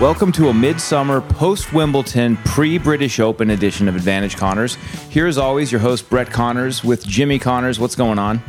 Welcome to a midsummer post Wimbledon pre British Open edition of Advantage Connors. Here, as always, your host Brett Connors with Jimmy Connors. What's going on?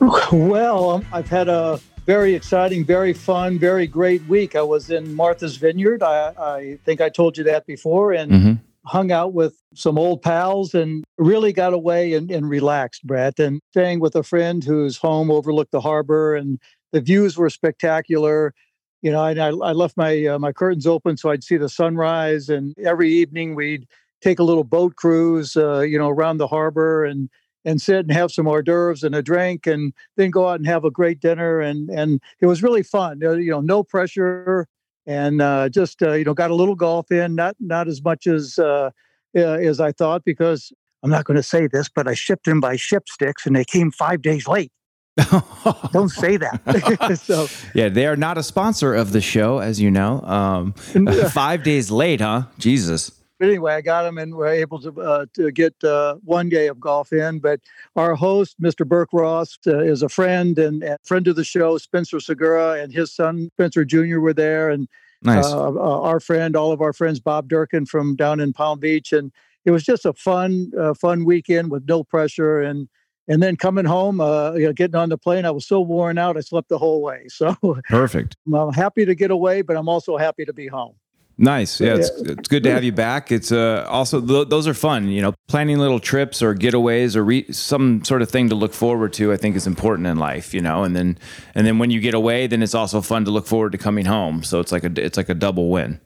Well, um, I've had a very exciting, very fun, very great week. I was in Martha's Vineyard. I, I think I told you that before, and Mhm. hung out with some old pals and really got away and, and relaxed, Brett. And staying with a friend whose home overlooked the harbor, and the views were spectacular. You know, and I, I left my uh, my curtains open so I'd see the sunrise. And every evening we'd take a little boat cruise, uh, you know, around the harbor and and sit and have some hors d'oeuvres and a drink and then go out and have a great dinner and and it was really fun Uh, you know no pressure and uh, just uh, you know got a little golf in not not as much as uh, as I thought because I'm not going to say this but I shipped them by ship sticks and they came five days late don't say that so Yeah, they are not a sponsor of the show, as you know. Um, five days late, huh? Jesus. but anyway, I got them and we're able to uh, to get uh, one day of golf in. But our host, Mr. Burke Ross, uh, is a friend and, and friend of the show. Spencer Segura and his son Spencer Jr. were there, and Nice. uh, uh, our friend, all of our friends, Bob Durkin from down in Palm Beach, and it was just a fun, uh, fun weekend with no pressure. And and then coming home, uh, you know, getting on the plane, I was so worn out, I slept the whole way. So Perfect. I'm happy to get away, but I'm also happy to be home. Nice. Yeah, it's, it's good to have you back. It's uh, also th- those are fun. You know, planning little trips or getaways or re- some sort of thing to look forward to. I think is important in life. You know, and then and then when you get away, then it's also fun to look forward to coming home. So it's like a it's like a double win.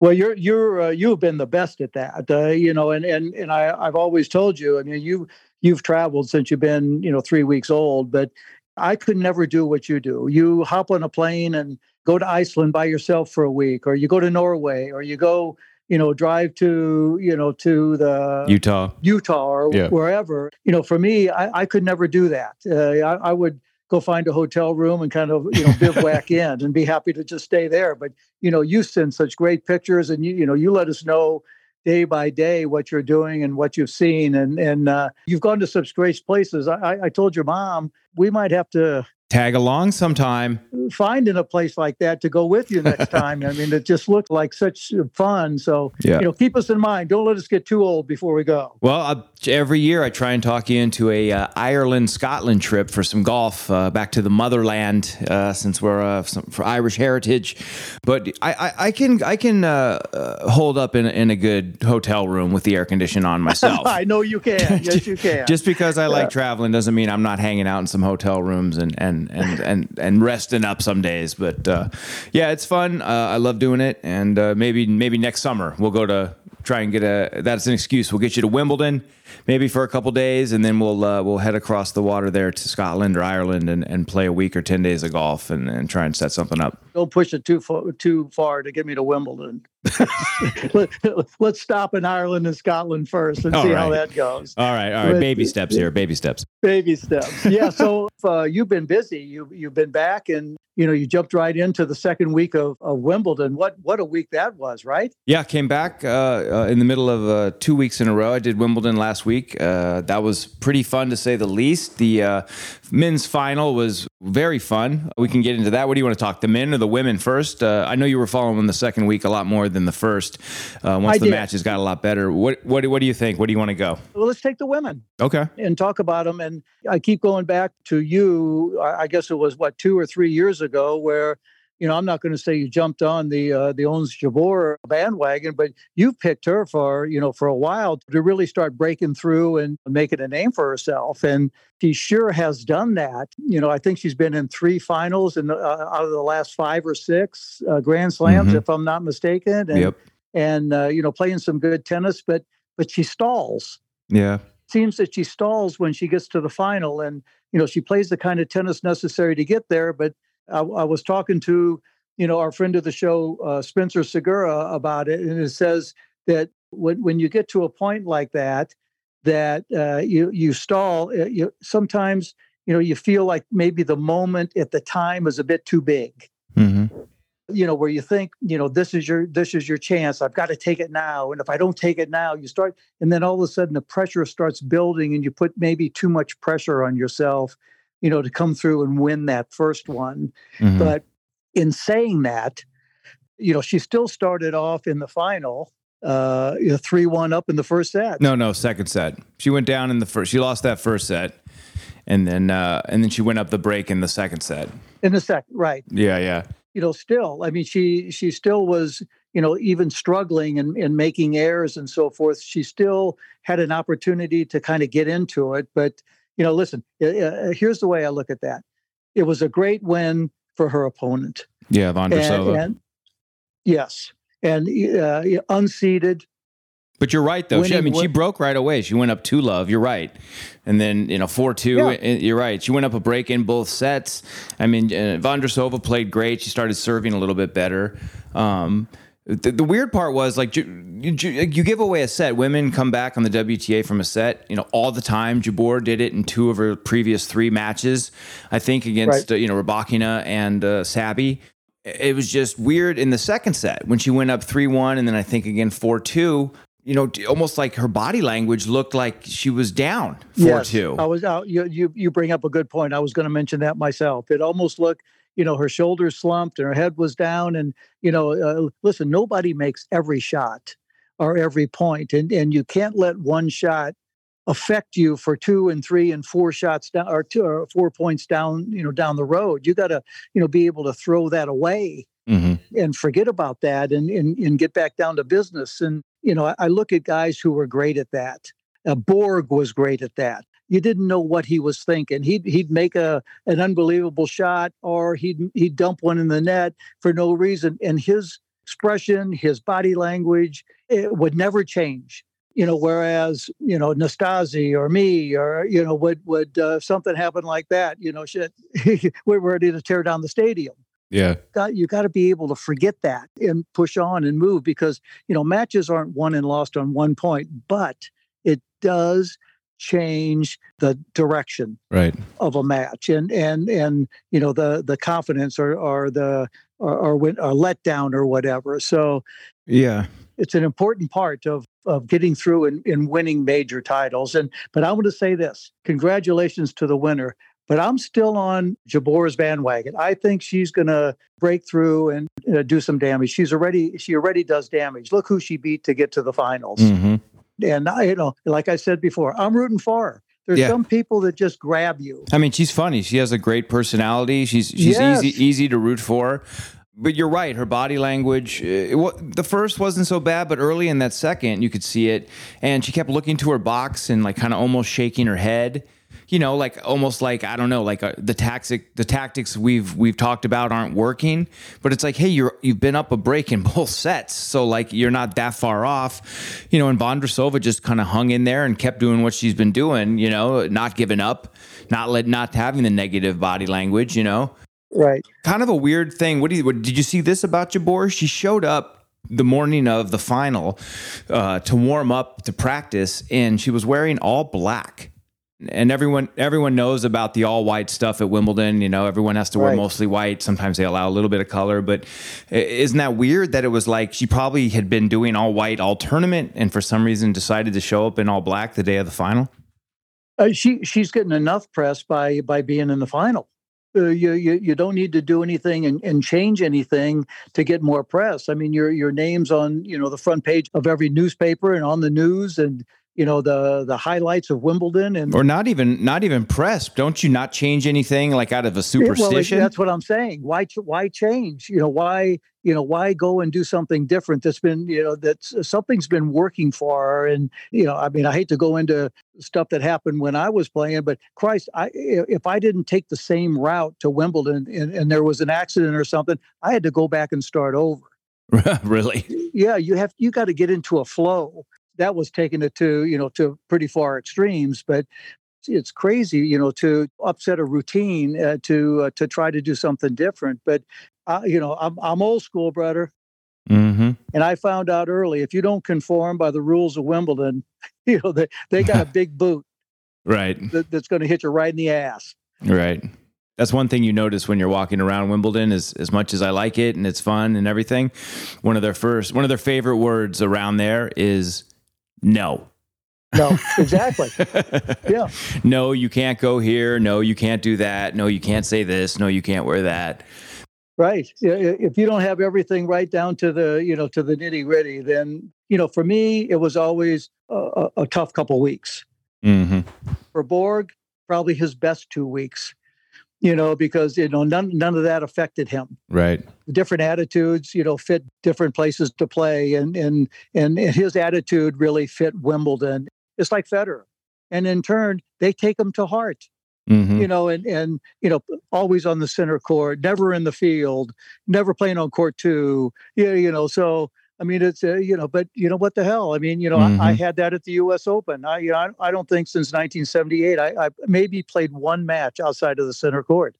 Well, you're you're uh, you've been the best at that, uh, you know, and and and I I've always told you. I mean, you you've traveled since you've been you know three weeks old, but I could never do what you do. You hop on a plane and go to Iceland by yourself for a week, or you go to Norway, or you go you know drive to you know to the Utah. Utah or Yeah. wherever. You know, for me, I, I could never do that. Uh, I, I would go find a hotel room and kind of you know bivouac in and be happy to just stay there. But you know, you send such great pictures, and you you know you let us know day by day what you're doing and what you've seen, and and uh, you've gone to such great places. I, I- told your mom we might have to Tag along sometime. Finding a place like that to go with you next time. I mean, it just looked like such fun. So Yeah. you know, keep us in mind. Don't let us get too old before we go. Well, uh, every year I try and talk you into a uh, Ireland Scotland trip for some golf uh, back to the motherland uh, since we're uh, some, for Irish heritage. But I, I, I can I can uh, uh, hold up in, a- in a good hotel room with the air condition on myself. I know you can. Yes, you can. Just because I like traveling doesn't mean I'm not hanging out in some hotel rooms and and and and, and resting up some days. But uh, yeah, it's fun. Uh, I love doing it, and uh, maybe maybe next summer we'll go to try and get a. That's an excuse. We'll get you to Wimbledon, maybe for a couple days, and then we'll uh, we'll head across the water there to Scotland or Ireland and, and play a week or ten days of golf and, and try and set something up. don't push it too far, too far to get me to Wimbledon. Let, us stop in Ireland and Scotland first and All see how that goes. All right, all right. But- Baby steps here. Baby steps. Baby steps. Yeah. So uh, you've been busy. You you've been back, and you know, you jumped right into the second week of, of Wimbledon. What what a week that was, right? Yeah, came back uh, uh, in the middle of uh, two weeks in a row. I did Wimbledon last week. Uh, that was pretty fun to say the least. The uh, men's final was very fun. We can get into that. What do you want to talk? The men or the women first? Uh, I know you were following the second week a lot more than the first. once I the did. matches got a lot better. What what what do you think? What do you want to go? Well, let's take the women. Okay. and talk about them. And I keep going back to you. I guess it was what two or three years ago, where you know I'm not going to say you jumped on the uh, the Owens Jabeur bandwagon, but you picked her for you know for a while to really start breaking through and making a name for herself. And she sure has done that. You know, I think she's been in three finals in the, uh, out of the last five or six uh, Grand Slams, Mhm. if I'm not mistaken. And, Yep. and uh, you know, playing some good tennis, but but she stalls Yeah. seems that she stalls when she gets to the final and you know she plays the kind of tennis necessary to get there but i, I was talking to you know our friend of the show uh, spencer segura about it and it says that when, when you get to a point like that that uh, you you stall uh, you, sometimes you know you feel like maybe the moment at the time is a bit too big Mm-hmm. you know where you think you know this is your this is your chance i've got to take it now and if i don't take it now you start and then all of a sudden the pressure starts building and you put maybe too much pressure on yourself you know to come through and win that first one Mhm. but in saying that you know she still started off in the final uh you know 3-1 up in the first set No, no, second set. She went down in the first. She lost that first set, and then uh, and then she went up the break in the second set. in the second right Yeah, yeah. you know still i mean she she still was you know even struggling and, and making errors and so forth she still had an opportunity to kind of get into it but you know listen uh, uh, here's the way i look at that it was a great win for her opponent Yeah, and yes and uh, unseeded But you're right, though. She, I Winning mean, she broke right away. She went up two love. You're right, and then you know four two. Yeah. You're right. She went up a break in both sets. I mean, uh, Vondrousova played great. She started serving a little bit better. Um, the, the weird part was like you, you, you give away a set. Women come back on the WTA from a set, you know, all the time. Jabeur did it in two of her previous three matches. I think against Right. uh, you know Rybakina and uh, Sabi. It was just weird in the second set when she went up three one, and then I think again four two you know, almost like her body language looked like she was down four Yes, two. I was out. You, you you bring up a good point. I was going to mention that myself. It almost looked, you know, her shoulders slumped and her head was down. And you know, uh, listen, nobody makes every shot or every point, and and you can't let one shot affect you for two and three and four shots down or two or four points down. You know, down the road. You got to you know be able to throw that away Mm-hmm. and forget about that and, and and get back down to business. And you know, I, I look at guys who were great at that. Uh, Borg was great at that. You didn't know what he was thinking. He'd he'd make a an unbelievable shot, or he'd he'd dump one in the net for no reason, and his expression, his body language, it would never change. You know, whereas you know Nastase or me or you know would would uh, something happen like that, you know, shit, we're ready to tear down the stadium Yeah. got you got to be able to forget that and push on and move because you know matches aren't won and lost on one point but it does change the direction Right. of a match. And and and you know the the confidence or or the or, or, win, or letdown or whatever. So Yeah. it's an important part of of getting through and, and winning major titles. And but i want to say this congratulations to the winner but i'm still on Jabeur's bandwagon. I think she's going to break through and uh, do some damage. She's already she already does damage. Look who she beat to get to the finals. Mm-hmm. And i you know like i said before i'm rooting for her there's Yeah. some people that just grab you I mean, she's funny. She has a great personality. She's she's Yes. easy easy to root for. But you're right. Her body language. uh, It, the first wasn't so bad, but early in that second, you could see it, and she kept looking to her box and like kind of almost shaking her head. You know, like almost like I don't know, like uh, the tactic, the tactics we've we've talked about aren't working. But it's like, hey, you're you've been up a break in both sets, so like you're not that far off. You know, and Vondrousova just kind of hung in there and kept doing what she's been doing. You know, not giving up, not let, not having the negative body language. You know, right kind of a weird thing. What, do you, what did you see this about Jabeur? She showed up the morning of the final uh, to warm up to practice, and she was wearing all black. And everyone everyone knows about the all white stuff at Wimbledon. You know, everyone has to wear Right. mostly white. Sometimes they allow a little bit of color, but isn't that weird that it was like she probably had been doing all white all tournament, and for some reason decided to show up in all black the day of the final? Uh, she she's getting enough press by by being in the final. Uh, you, you you don't need to do anything and, and change anything to get more press. I mean, your your name's on you know the front page of every newspaper and on the news, and you know the the highlights of Wimbledon and Or not even not even press. Don't you not change anything like out of a Well, superstition? that's what I'm saying. Why why change? You know why you know why go and do something different that's been you know that something's been working for her and you know I mean I hate to go into stuff that happened when I was playing but Christ I if I didn't take the same route to Wimbledon and, and there was an accident or something I had to go back and start over. really? Yeah, you have you got to get into a flow. That was taking it to you know to pretty far extremes, but it's crazy you know to upset a routine uh, to uh, to try to do something different. But uh, you know I'm I'm old school, brother, Mm-hmm. and I found out early if you don't conform by the rules of Wimbledon, you know they they got a big boot Right. that, that's going to hit you right in the ass. Right. That's one thing you notice when you're walking around Wimbledon is as much as I like it and it's fun and everything. One of their first, one of their favorite words around there is no. No, exactly. yeah. No, you can't go here. No, you can't do that. No, you can't say this. No, you can't wear that. Right. If you don't have everything right down to the, you know, to the nitty gritty, then, you know, for me, it was always a, a, tough couple weeks. Mm-hmm. For Borg, probably his best two weeks, you know, because, you know, none, none of that affected him. Right. Different attitudes, you know, fit different places to play. And, and, and his attitude really fit Wimbledon. It's like Federer. And in turn, they take him to heart Mm-hmm. you know, and and you know, always on the center court, never in the field, never playing on court two. Yeah, you know, so I mean, it's uh, you know, but you know what the hell? I mean, you know, I, I had that at the U.S. Open. I you know, I, I don't think since 1978 I, I maybe played one match outside of the center court.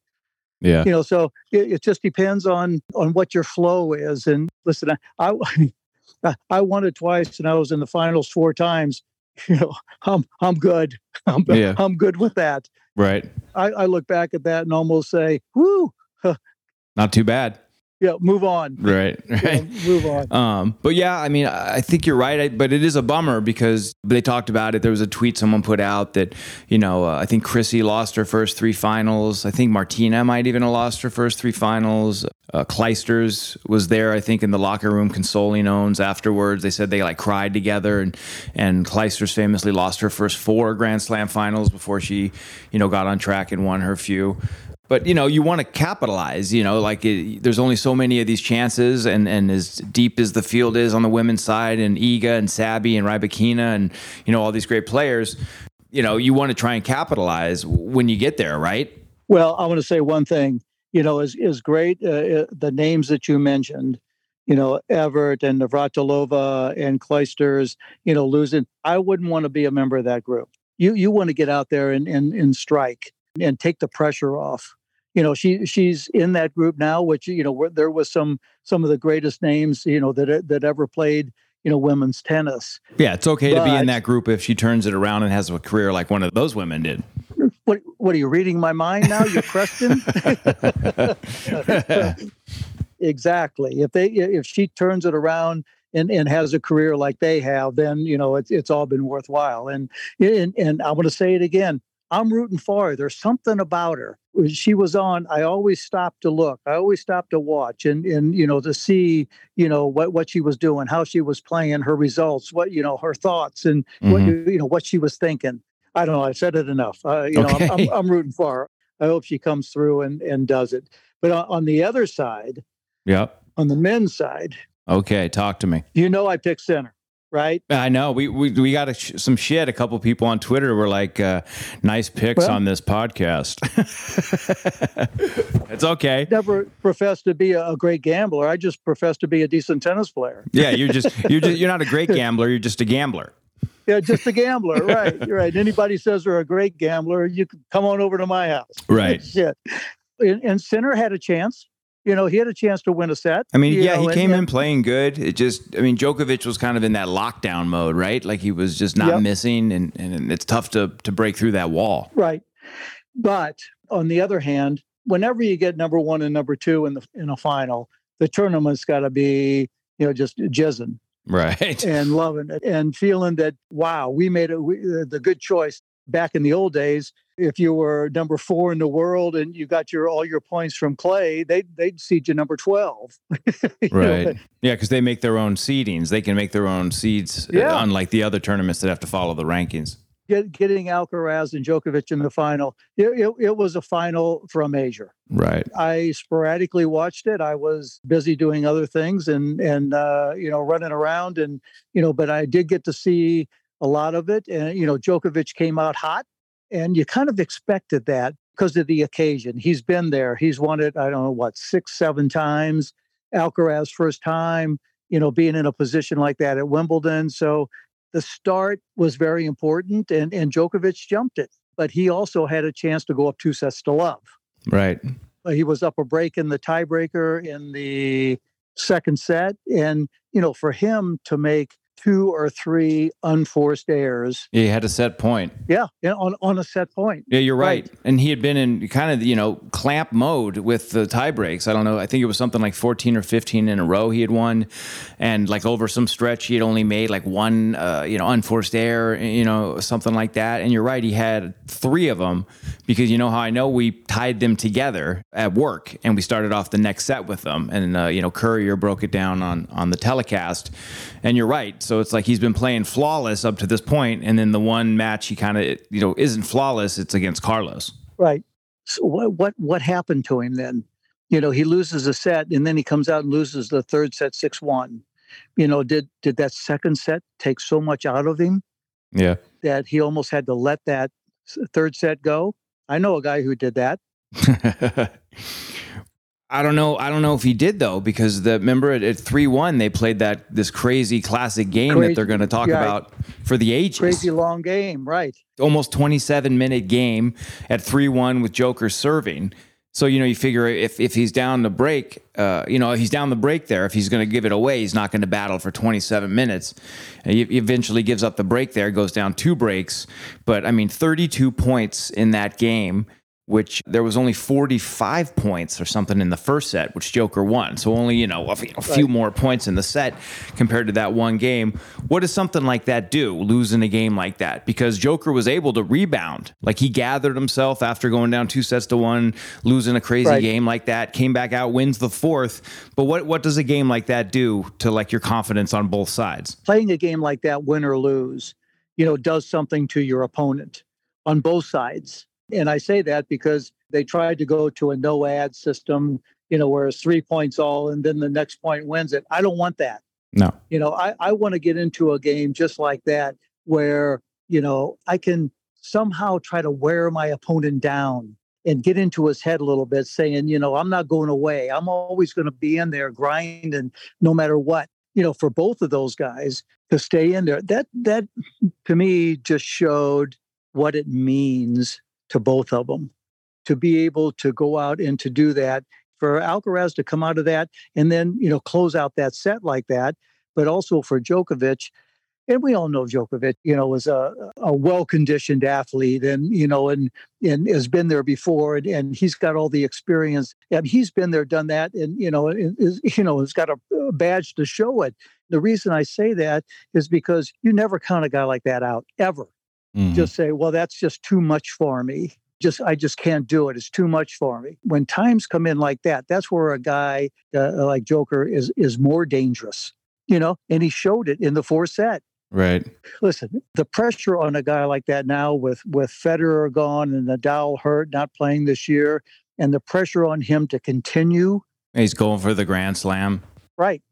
Yeah. You know, so it, it just depends on on what your flow is. And listen, I I, I won it twice, and I was in the finals four times. You know, I'm I'm good. I'm Yeah. I'm good with that. Right. I, I look back at that and almost say, "Whoo, Not too bad. Yeah, move on, Right. Yeah, Right. move on." Um, but yeah, I mean, I I think you're right, I, but it is a bummer because they talked about it. There was a tweet someone put out that, you know, uh, I think Chrissy lost her first three finals. I think Martina might even have lost her first three finals. Uh, Clijsters was there, I think, in the locker room consoling Owens afterwards. They said they like cried together, and and Clijsters famously lost her first four Grand Slam finals before she, you know, got on track and won her few but you know you want to capitalize you know like it, there's only so many of these chances and and as deep as the field is on the women's side and Iga and Sabi and Rybakina and you know all these great players you know you want to try and capitalize when you get there right Well, I want to say one thing. You know, is is great. Uh, uh, the names that you mentioned, you know, Evert and Navratilova and Clijsters, you know, losing. I wouldn't want to be a member of that group. You you want to get out there and and, and strike and take the pressure off. You know, she she's in that group now, which you know there was some some of the greatest names you know that that ever played you know women's tennis. yeah it's okay to be in that group if she turns it around and has a career like one of those women did What what are you reading my mind now? You're Preston. exactly. If they if she turns it around and, and has a career like they have, then you know it's it's all been worthwhile. And and and I'm going to say it again. I'm rooting for her. There's something about her. She was on. I always stopped to look. I always stopped to watch and and you know to see you know what what she was doing, how she was playing, her results, what you know her thoughts, and what Mhm. you know what she was thinking. I don't know. I've said it enough. Uh, you know, I'm, I'm, I'm rooting for her. I hope she comes through and, and does it. But on, on the other side, yep on the men's side, okay talk to me you know I pick Sinner, right? I know we we, we got a sh- some shit. A couple people on Twitter were like, uh, "Nice picks Well- on this podcast." it's okay. Never professed to be a, a great gambler. I just profess to be a decent tennis player. Yeah, you're just you're just you're not a great gambler. You're just a gambler. Yeah, just a gambler, right? You're right. Anybody says they're a great gambler, you can come on over to my house. Right. Shit. And, and Sinner had a chance. You know, he had a chance to win a set. I mean, yeah, know, he and- came in and- playing good. It just, I mean, Djokovic was kind of in that lockdown mode, right? Like he was just not Yep. missing, and, and it's tough to to break through that wall. Right. But on the other hand, whenever you get number one and number two in the in a final, the tournament's got to be you know just jizzing Right. and loving it and feeling that wow, we made it we, the good choice. Back in the old days, if you were number four in the world and you got your all your points from Clay, they they'd seed you number twelve. You know, Right. Yeah, because they make their own seedings. They can make their own seeds, uh, Yeah. unlike the other tournaments that have to follow the rankings. Get, getting Alcaraz and Djokovic in the final, it, it, it was a final for a major. Right. I sporadically watched it. I was busy doing other things and and uh, you know running around and you know, but I did get to see a lot of it. And you know, Djokovic came out hot, and you kind of expected that because of the occasion. He's been there. He's won it. I don't know what six, seven times. Alcaraz first time. You know, being in a position like that at Wimbledon. So the start was very important, and and Djokovic jumped it. But he also had a chance to go up two sets to love. Right. He was up a break in the tiebreaker in the second set and you know for him to make two or three unforced errors Yeah, he had a set point. yeah yeah, on, on a set point Yeah, you're right. And he had been in kind of, you know, clamp mode with the tie breaks. I don't know. I think it was something like 14 or 15 in a row he had won. And like over some stretch, he had only made like one, uh, you know, unforced error, you know, something like that. And you're right. He had three of them because you know how I know we tied them together at work and we started off the next set with them. And, uh, you know, Courier broke it down on, on the telecast. And you're right. So it's like he's been playing flawless up to this point, And then the one match he kind of, you know, isn't flawless. It's against Carlos. right so what what what happened to him then you know he loses a set and then he comes out and loses the third set 6-1 you know did did that second set take so much out of him Yeah. that he almost had to let that third set go i know a guy who did that I don't know. I don't know if he did though, because the remember at, three one they played that this crazy classic game Crazy- that they're going to talk yeah. about for the ages. crazy long game right Almost twenty seven minute game at three one with Joker serving. So you know you figure if if he's down the break, uh, you know he's down the break there, if he's going to give it away, he's not going to battle for twenty seven minutes. He he eventually gives up the break there, goes down two breaks. But I mean, thirty two points in that game which there was only 45 points or something in the first set, which Joker won. So only, you know, a, few Right. more points in the set compared to that one game. What does something like that do, losing a game like that? Because Joker was able to rebound. Like he gathered himself after going down two sets to one, losing a crazy Right. game like that, came back out, wins the fourth. But what, what does a game like that do to like your confidence on both sides? playing a game like that, win or lose, you know, does something to your opponent on both sides. And I say that because they tried to go to a no ad system, you know, where it's three points all and then the next point wins it. I don't want that. No. You know, I, I want to get into a game just like that where, you know, I can somehow try to wear my opponent down and get into his head a little bit, saying, you know, I'm not going away. I'm always going to be in there grinding no matter what. You know, for both of those guys to stay in there, that that to me just showed what it means to both of them to be able to go out and to do that for Alcaraz to come out of that and then you know close out that set like that, but also for Djokovic. And we all know Djokovic, you know, is a, a well-conditioned athlete, and you know, and and has been there before, and, and he's got all the experience, and he's been there, done that, and you know, is you know, has got a badge to show it. The reason I say that is because you never count a guy like that out ever just say, well, that's just too much for me. Just I just can't do it. It's too much for me. When times come in like that, that's where a guy uh, like Joker is is more dangerous. You know, and he showed it in the fourth set. Right. Listen, the pressure on a guy like that now with with Federer gone and Nadal hurt, not playing this year, and the pressure on him to continue. He's going for the Grand Slam. Right.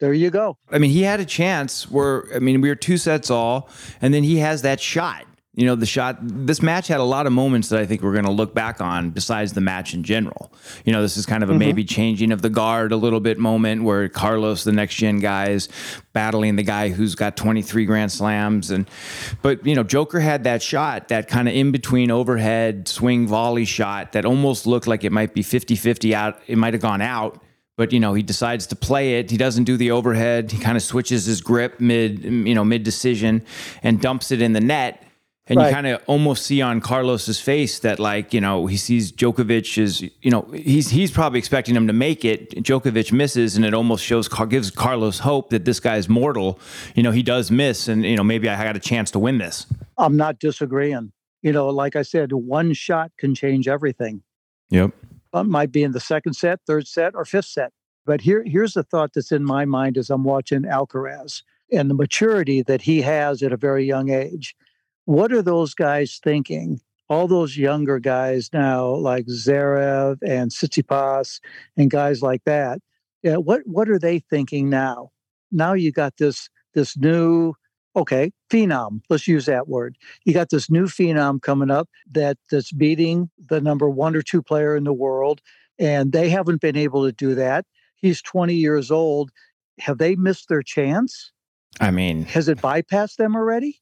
There you go. I mean, he had a chance where I mean, we were two sets all, and then he has that shot. you know, the shot, this match had a lot of moments that I think we're going to look back on besides the match in general. You know, this is kind of a mm-hmm. maybe changing of the guard a little bit moment where Carlos, the next gen guy, is battling the guy who's got 23 grand slams. And, but, you know, Joker had that shot, that kind of in between overhead swing volley shot that almost looked like it might be 50 50 out. It might have gone out but you know he decides to play it he doesn't do the overhead he kind of switches his grip mid you know mid decision and dumps it in the net and right. you kind of almost see on Carlos's face that like you know he sees Djokovic is you know he's he's probably expecting him to make it. Djokovic misses, and it almost shows gives Carlos hope that this guy's mortal. You know he does miss, and you know maybe I got a chance to win this. I'm not disagreeing. You know, like I said, one shot can change everything. Yep. It might be in the second set, third set, or fifth set. But here, here's the thought that's in my mind as I'm watching Alcaraz and the maturity that he has at a very young age what are those guys thinking? All those younger guys now, like Zverev and Tsitsipas and guys like that. Yeah, what what are they thinking now? Now you got this this new okay phenom. Let's use that word. You got this new phenom coming up that that's beating the number one or two player in the world, and they haven't been able to do that. He's 20 years old. Have they missed their chance? I mean, has it bypassed them already?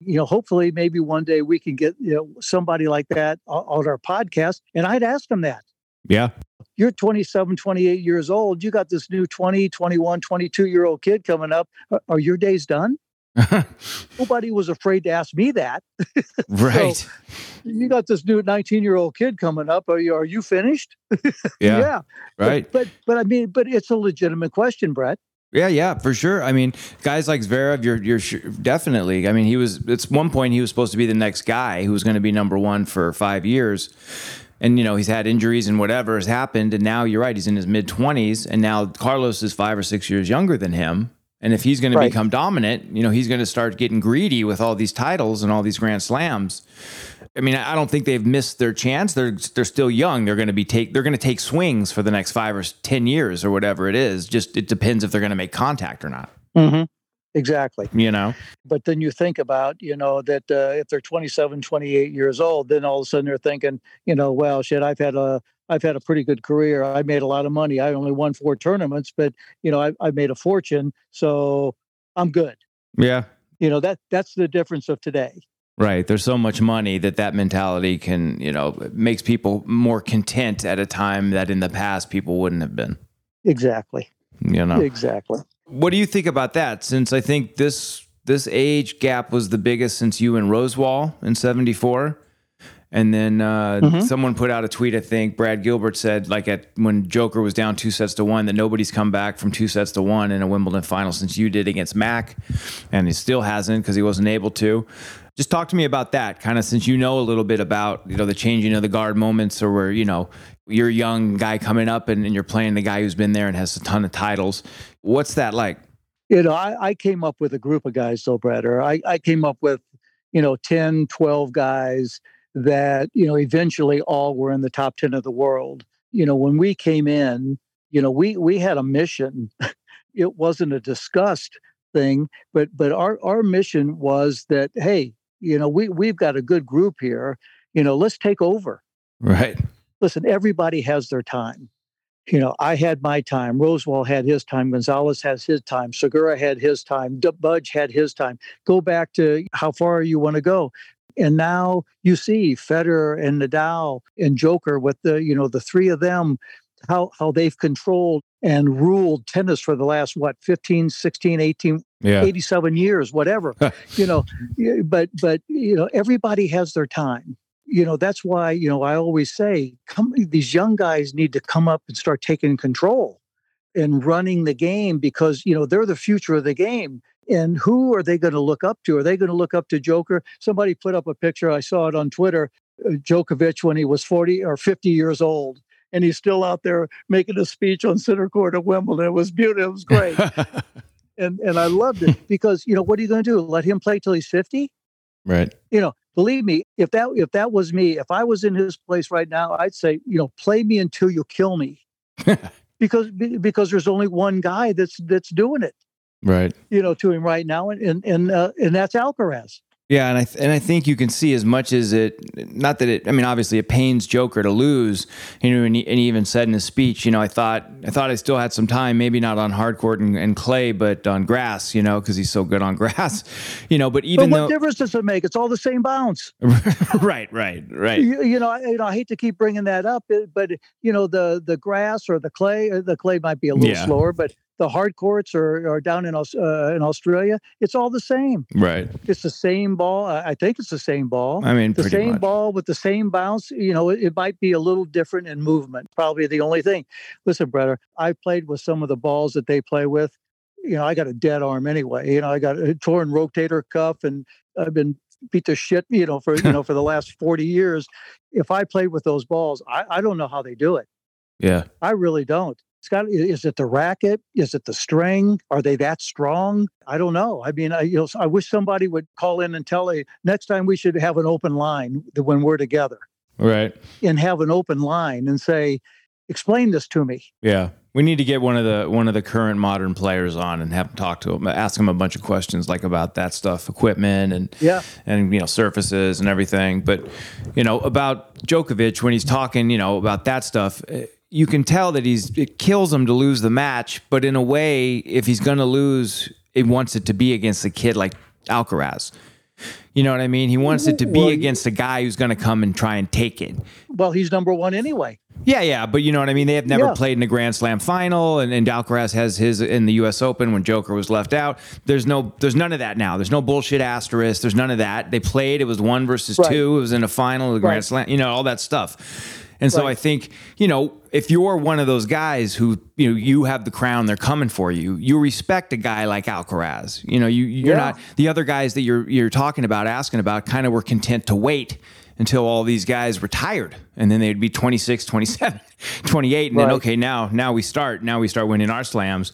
you know, hopefully maybe one day we can get you know somebody like that on our podcast. And I'd ask them that. Yeah. You're 27, 28 years old. You got this new 20, 21, 22 year old kid coming up. Are your days done? Nobody was afraid to ask me that. right. So, you got this new 19 year old kid coming up. Are you, are you finished? yeah. yeah. Right. But, but, but I mean, but it's a legitimate question, Brett. Yeah, yeah, for sure. I mean, guys like Zverev, you're you're definitely. I mean, he was. It's one point he was supposed to be the next guy who was going to be number one for five years, and you know he's had injuries and whatever has happened, and now you're right. He's in his mid twenties, and now Carlos is five or six years younger than him. And if he's going to become dominant, you know, he's going to start getting greedy with all these titles and all these grand slams. I mean, I don't think they've missed their chance. They're they're still young. They're going to be take they're going to take swings for the next five or ten years or whatever it is. Just it depends if they're going to make contact or not. Mm-hmm. Exactly. You know. But then you think about you know that uh, if they're 27, 28 years old, then all of a sudden they're thinking, you know, well, shit, I've had a I've had a pretty good career. I made a lot of money. I only won four tournaments, but you know, I, I made a fortune, so I'm good. Yeah. You know that that's the difference of today. Right. There's so much money that that mentality can, you know, makes people more content at a time that in the past people wouldn't have been. Exactly. You know. Exactly. What do you think about that? Since I think this this age gap was the biggest since you and Rosewall in 74. And then uh, mm-hmm. someone put out a tweet. I think Brad Gilbert said, like at when Joker was down two sets to one, that nobody's come back from two sets to one in a Wimbledon final since you did against Mac, and he still hasn't because he wasn't able to. Just talk to me about that, kind of since you know a little bit about you know the changing of the guard moments, or where you know you're a young guy coming up and, and you're playing the guy who's been there and has a ton of titles. What's that like? You know, I, I came up with a group of guys, though, Brad, or I, I came up with, you know, 10, 12 guys that you know eventually all were in the top 10 of the world. You know when we came in you know we we had a mission. It wasn't a discussed thing but but our our mission was that hey you know we we've got a good group here. You know let's take over. Right. Listen everybody has their time. You know i had my time. Rosewall had his time. Gonzalez has his time. Segura had his time. Budge had his time. Go back to how far you want to go and now you see Federer and Nadal and Joker with the, you know, the three of them, how, how they've controlled and ruled tennis for the last, what, 15, 16, 18, yeah. 87 years, whatever, you know, but, but, you know, everybody has their time. You know, that's why, you know, I always say, come, these young guys need to come up and start taking control and running the game because, you know, they're the future of the game and who are they going to look up to? Are they going to look up to Joker? Somebody put up a picture. I saw it on Twitter. Uh, Djokovic when he was 40 or 50 years old, and he's still out there making a speech on center court at Wimbledon. It was beautiful. It was great. and and I loved it because you know what are you going to do? Let him play till he's 50? Right. You know, believe me, if that if that was me, if I was in his place right now, I'd say, you know, play me until you kill me. because because there's only one guy that's that's doing it. Right. You know to him right now and and and, uh, and that's alcaraz Yeah, and I th- and I think you can see as much as it. Not that it. I mean, obviously, it pains Joker to lose. You know, and he, and he even said in his speech, you know, I thought I thought I still had some time, maybe not on hard court and, and clay, but on grass. You know, because he's so good on grass. You know, but even but what though, difference does it make? It's all the same bounce. right, right, right. You, you know, I, you know, I hate to keep bringing that up, but you know, the the grass or the clay, uh, the clay might be a little Yeah. slower, but the hard courts or, or down in uh, in Australia, it's all the same. Right. It's the same ball. I think it's the same ball. I mean, the same much. ball with the same bounce. You know, it, it might be a little different in movement. Probably the only thing. Listen, brother, I played with some of the balls that they play with. You know, I got a dead arm anyway. You know, I got a torn rotator cuff, and I've been beat to shit. You know, for you know for the last forty years. If I played with those balls, I, I don't know how they do it. Yeah. I really don't. It's. Is it the racket? Is it the string? Are they that strong? I don't know. I mean, I you know, I wish somebody would call in and tell me next time we should have an open line when we're together Right. and have an open line and say, explain this to me. Yeah. We need to get one of the one of the current modern players on and have them talk to him, ask them a bunch of questions like about that stuff, equipment and Yeah. and you know surfaces and everything. But you know about Djokovic when he's talking, you know about that stuff, eh, you can tell that he's it kills him to lose the match. But in a way, if he's going to lose, he wants it to be against a kid like Alcaraz. You know what I mean? He wants it to be Well, against a guy who's going to come and try and take it. Well, he's number one anyway. Yeah, yeah, but you know what I mean. They have never Yeah. played in a Grand Slam final, and, and Alcaraz has his in the U.S. Open when Joker was left out. There's no, there's none of that now. There's no bullshit asterisk. There's none of that. They played. It was one versus Right. two. It was in a final of the Grand Right. Slam. You know all that stuff. And so Right. I think you know if you're one of those guys who you know you have the crown, they're coming for you. You respect a guy like Alcaraz. You know you you're Yeah. not the other guys that you're you're talking about, asking about, kind of were content to wait until all these guys retired and then they'd be 26 27 28 and then okay now now we start now we start winning our slams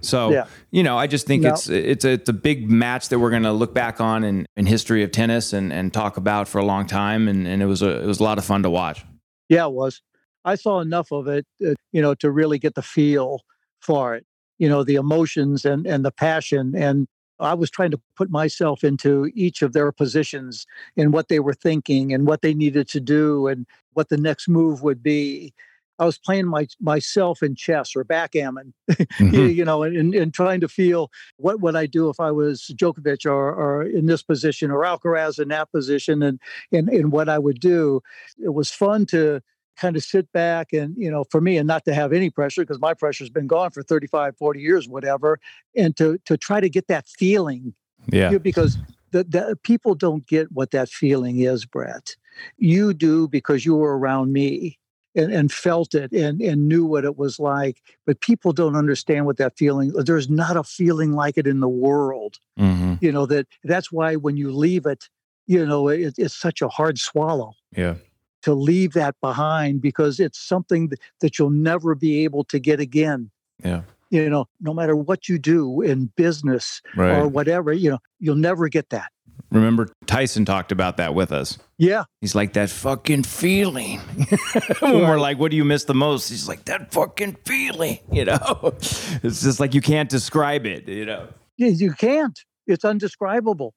so Yeah. you know i just think No. it's it's a, it's a big match that we're going to look back on in, in history of tennis and, and talk about for a long time and, and it was a it was a lot of fun to watch Yeah, it was. I saw enough of it, uh, you know, to really get the feel for it. You know, the emotions and and the passion, and I was trying to put myself into each of their positions and what they were thinking and what they needed to do and what the next move would be. I was playing my myself in chess or backgammon, you, mm-hmm. you know, and, and, trying to feel what would I do if I was Djokovic or, or in this position or Alcaraz in that position and, and, and what I would do. It was fun to kind of sit back and, you know, for me and not to have any pressure because my pressure's been gone for 35, 40 years, whatever, and to, to try to get that feeling yeah you- because the, the people don't get what that feeling is, Brett. You do because you were around me and, and felt it and, and knew what it was like. But people don't understand what that feeling. There's not a feeling like it in the world. hmm You know that that's why when you leave it, you know it, it's such a hard swallow yeah to leave that behind because it's something that, that you'll never be able to get again. yeah You know, no matter what you do in business right or whatever, you know, you'll never get that. Remember tyson talked about that with us Yeah, He's like that fucking feeling. when we're like, "What do you miss the most?" He's like that fucking feeling. You know, it's just like you can't describe it. You know. Yeah, you can't. It's undescribable.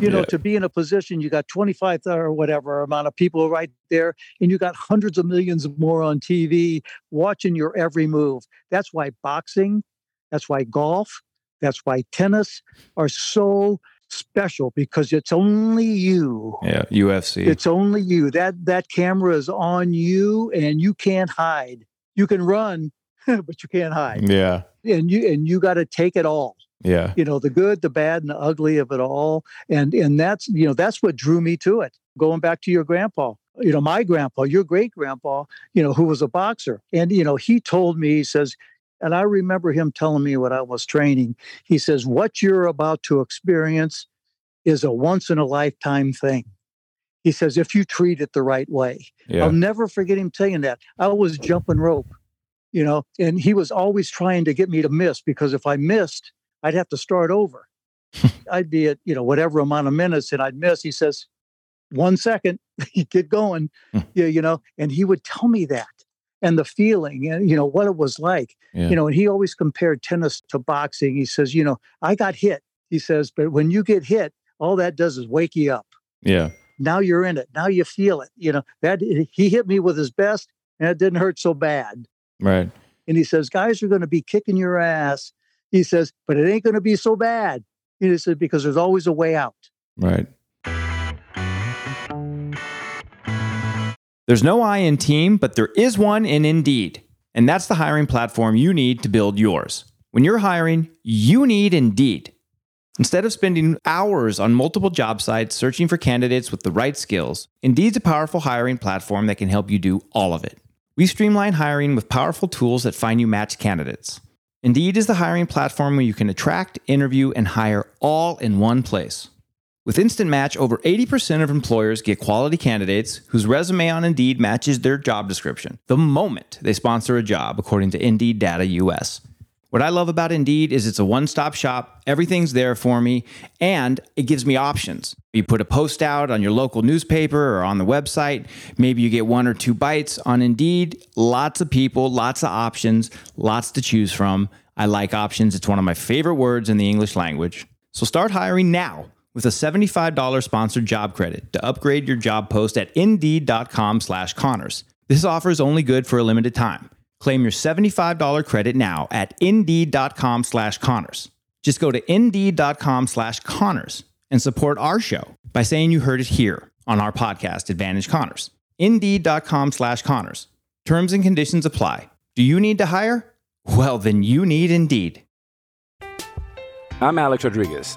You know, Yeah. to be in a position, you got 25 or whatever amount of people right there, and you got hundreds of millions more on TV watching your every move. That's why boxing, that's why golf, that's why tennis are so special because it's only you. Yeah, UFC. It's only you. That that camera is on you and you can't hide. You can run, but you can't hide. yeah, And you and you got to take it all yeah, you know the good the bad and the ugly of it all and and that's you know that's what drew me to it going back to your grandpa you know my grandpa your great grandpa you know who was a boxer and you know he told me he says and i remember him telling me when i was training he says what you're about to experience is a once in a lifetime thing he says if you treat it the right way yeah. I'll never forget him saying that. I was jumping rope, you know, and he was always trying to get me to miss because if I missed, I'd have to start over. I'd be at, you know, whatever amount of minutes and I'd miss. He says, one second, get going. Hmm. yeah, you know, and he would tell me that and the feeling and, you know, what it was like. Yeah. You know, and he always compared tennis to boxing. He says, you know, I got hit. He says, but when you get hit, all that does is wake you up. Yeah. Now you're in it. Now you feel it. You know, that eh, he hit me with his best and it didn't hurt so bad. Right. And he says, guys are going to be kicking your ass. He says, but it ain't going to be so bad. He said, because there's always a way out. Right. There's no I in team, but there is one in Indeed. And that's the hiring platform you need to build yours. When you're hiring, you need Indeed. Instead of spending hours on multiple job sites searching for candidates with the right skills, Indeed's a powerful hiring platform that can help you do all of it. We streamline hiring with powerful tools that find you match candidates. Indeed is the hiring platform where you can attract, interview, and hire all in one place. With Instant Match, over 80% of employers get quality candidates whose resume on Indeed matches their job description the moment they sponsor a job, according to Indeed Data US. What I love about Indeed is it's a one stop shop. Everything's there for me, and it gives me options. You put a post out on your local newspaper or on the website. Maybe you get one or two bites on Indeed. Lots of people, lots of options, lots to choose from. I like options. It's one of my favorite words in the English language. So start hiring now with a $75 sponsored job credit to upgrade your job post at indeed.com slash Connors. This offer is only good for a limited time. Claim your $75 credit now at indeed.com slash Connors. Just go to indeed.com slash Connors and support our show by saying you heard it here on our podcast, Advantage Connors. Indeed.com slash Connors. Terms and conditions apply. Do you need to hire? Well, then you need Indeed. I'm Alex Rodriguez.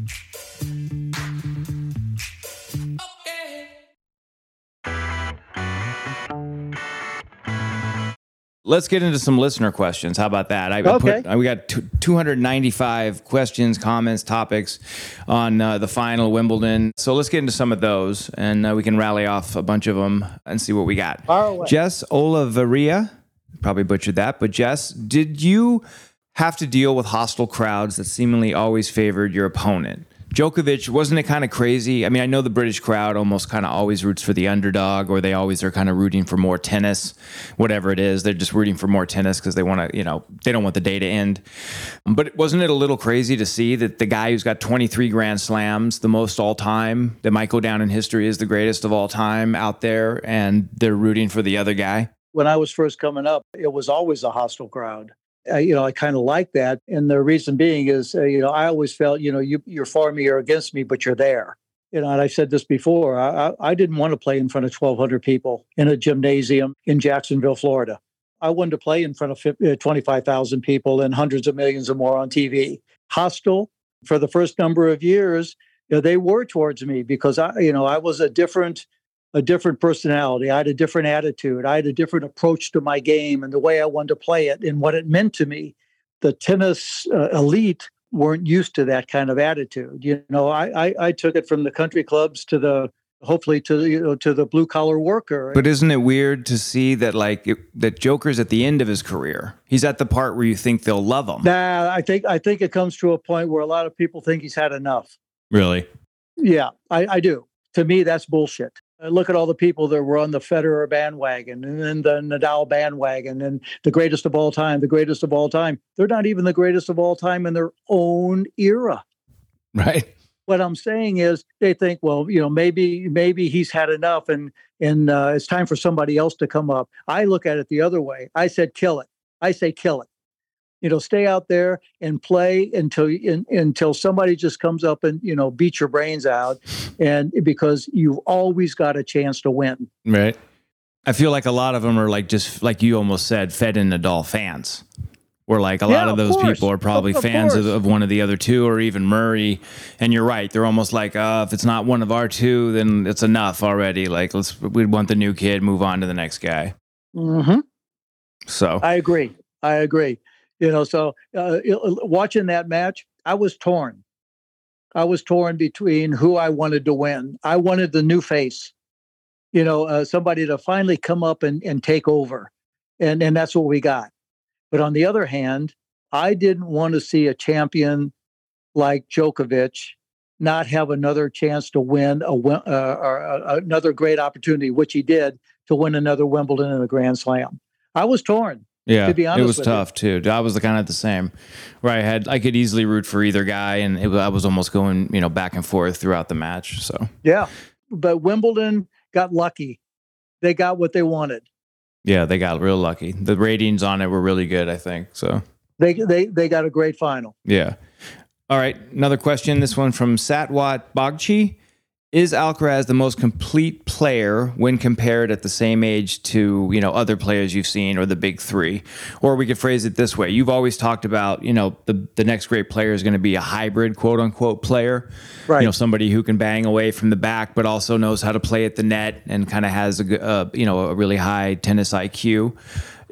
Let's get into some listener questions. How about that? I Okay. Put, we got two, 295 questions, comments, topics on uh, the final Wimbledon. So let's get into some of those, and uh, we can rally off a bunch of them and see what we got. Jess Oliveria, probably butchered that, but Jess, did you have to deal with hostile crowds that seemingly always favored your opponent? Djokovic, wasn't it kind of crazy? I mean, I know the British crowd almost kind of always roots for the underdog, or they always are kind of rooting for more tennis, whatever it is. They're just rooting for more tennis because they want to, you know, they don't want the day to end. But wasn't it a little crazy to see that the guy who's got 23 Grand Slams, the most all time, that might go down in history as the greatest of all time out there, and they're rooting for the other guy? When I was first coming up, it was always a hostile crowd. I, you know, I kind of like that. And the reason being is, uh, you know, I always felt, you know, you, you're for me or against me, but you're there. You know, and I've said this before, I, I didn't want to play in front of 1,200 people in a gymnasium in Jacksonville, Florida. I wanted to play in front of 50, uh, 25,000 people and hundreds of millions or more on TV. Hostile for the first number of years, you know, they were towards me because I, you know, I was a different a different personality. I had a different attitude. I had a different approach to my game and the way I wanted to play it and what it meant to me. The tennis uh, elite weren't used to that kind of attitude. You know, I, I I took it from the country clubs to the hopefully to you know to the blue collar worker. But isn't it weird to see that like it, that Joker's at the end of his career? He's at the part where you think they'll love him. Nah, I think I think it comes to a point where a lot of people think he's had enough. Really? Yeah, I, I do. To me, that's bullshit. Look at all the people that were on the Federer bandwagon and then the Nadal bandwagon and the greatest of all time, the greatest of all time. They're not even the greatest of all time in their own era. Right? What I'm saying is they think, well, you know, maybe maybe he's had enough and and uh, it's time for somebody else to come up. I look at it the other way. I said, kill it. I say, kill it. You know, stay out there and play until in, until somebody just comes up and you know beat your brains out, and because you've always got a chance to win. Right. I feel like a lot of them are like just like you almost said, fed in Nadal fans, where like a Yeah, lot of those people are probably Of- of fans of, one of the other two or even Murray. And you're right. They're almost like, uh, if it's not one of our two, then it's enough already. Like, let's, we'd want the new kid, move on to the next guy. Mm-hmm. So, I agree. I agree. You know, so uh, watching that match, I was torn. I was torn between who I wanted to win. I wanted the new face, you know, uh, somebody to finally come up and, and take over. And, and that's what we got. But on the other hand, I didn't want to see a champion like Djokovic not have another chance to win a, uh, or uh, another great opportunity, which he did to win another Wimbledon and a Grand Slam. I was torn. Yeah, to be it was with you. tough too. I was kind of the same where I had, I could easily root for either guy. And it, I was almost going, you know, back and forth throughout the match. So, Yeah. But Wimbledon got lucky. They got what they wanted. yeah, they got real lucky. The ratings on it were really good, I think. So, They they they got a great final. Yeah. All right. Another question. This one from Satwat Bagchi. Is Alcaraz the most complete player when compared at the same age to, you know, other players you've seen or the big three? Or we could phrase it this way. You've always talked about, you know, the, the next great player is going to be a hybrid, quote unquote, player. Right. You know, somebody who can bang away from the back, but also knows how to play at the net and kind of has a, uh, you know, a really high tennis IQ.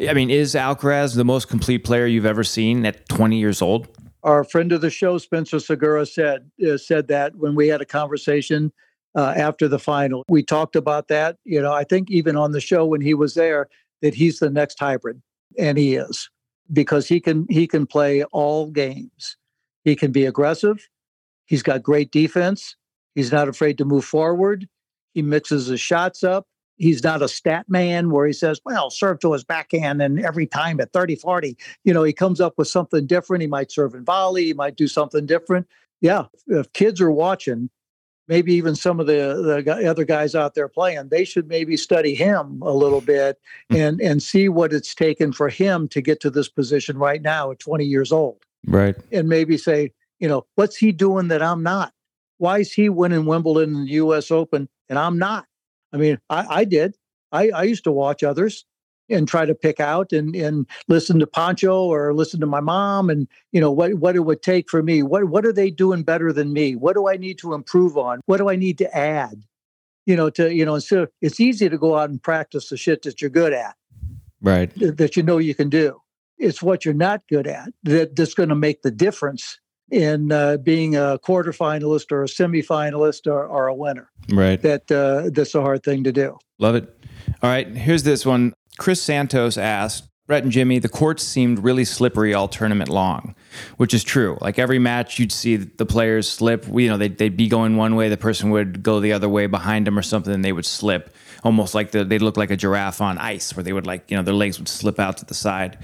I mean, is Alcaraz the most complete player you've ever seen at 20 years old? Our friend of the show, Spencer Segura, said uh, said that when we had a conversation uh, after the final. We talked about that. You know, I think even on the show when he was there, that he's the next hybrid, and he is because he can he can play all games. He can be aggressive. He's got great defense. He's not afraid to move forward. He mixes his shots up. He's not a stat man where he says, well, serve to his backhand and every time at 30, 40. You know, he comes up with something different. He might serve in volley. He might do something different. Yeah. If kids are watching, maybe even some of the, the other guys out there playing, they should maybe study him a little bit hmm. and, and see what it's taken for him to get to this position right now at 20 years old Right. and maybe say, you know, what's he doing that I'm not? Why is he winning Wimbledon and the U.S. Open and I'm not? I mean, I, I did. I, I used to watch others and try to pick out and, and listen to Pancho or listen to my mom and you know what what it would take for me. What what are they doing better than me? What do I need to improve on? What do I need to add? You know, to you know, instead of, it's easy to go out and practice the shit that you're good at Right. th- that you know you can do. It's what you're not good at that, that's going to make the difference in uh, being a quarterfinalist or a semifinalist or, or a winner. Right. That uh, that's a hard thing to do. Love it. All right. Here's this one. Chris Santos asked Brett and Jimmy, the courts seemed really slippery all tournament long, which is true. Like every match, you'd see the players slip. You know, they'd, they'd be going one way, the person would go the other way behind them or something, and they would slip. Almost like the, they'd look like a giraffe on ice, where they would like, you know, their legs would slip out to the side.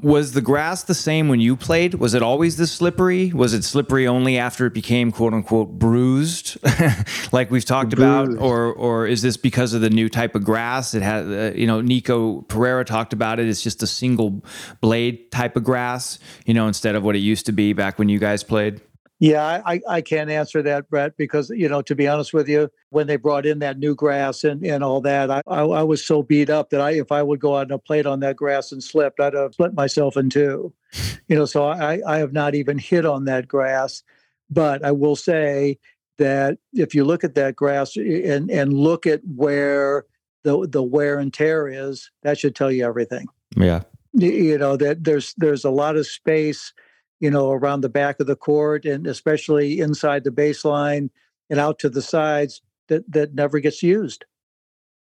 Was the grass the same when you played? Was it always this slippery? Was it slippery only after it became quote unquote bruised, like we've talked about, or or is this because of the new type of grass? It has, uh, you know, Nico Pereira talked about it. It's just a single blade type of grass, you know, instead of what it used to be back when you guys played. Yeah, I, I- can't answer that, Brett, because you know, to be honest with you, when they brought in that new grass and, and all that, I, I I was so beat up that I if I would go out and played on that grass and slipped, I'd have split myself in two. You know, so I I have not even hit on that grass, but I will say that if you look at that grass eh, and and look at where the the wear and tear is, that should tell you everything Yeah. you know that there's there's a lot of space you know around the back of the court and especially inside the baseline and out to the sides that that never gets used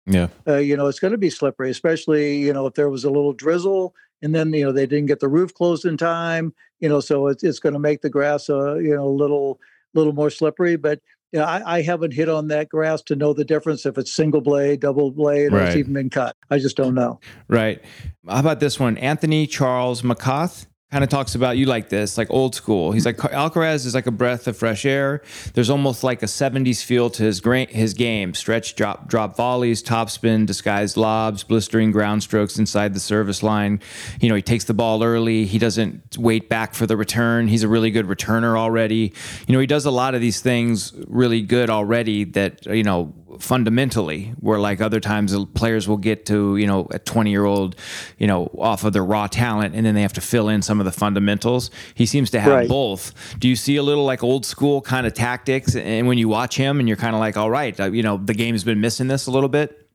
Yeah. uh, you know it's going to be slippery especially you know if there was a little drizzle and then you know they didn't get the roof closed in time you know so it's, it's going to make the grass uh, you know a little little more slippery but you know, I, I haven't hit on that grass to know the difference if it's single blade double blade or it's even been cut i just don't know Right. How about this one? Anthony Charles McCoth kind of talks about you like this, like old school. He's like Alcaraz is like a breath of fresh air. There's almost like a 70s feel to his gra- his game. Stretch drop drop volleys, topspin, disguised lobs, blistering ground strokes inside the service line. You know, he takes the ball early. He doesn't wait back for the return. He's a really good returner already. You know, he does a lot of these things really good already that, you know, fundamentally where like other times the players will get to you know a 20 year old you know off of their raw talent and then they have to fill in some of the fundamentals he seems to have Right. both do you see a little like old school kind of tactics and when you watch him and you're kind of like all right uh, you know the game's been missing this a little bit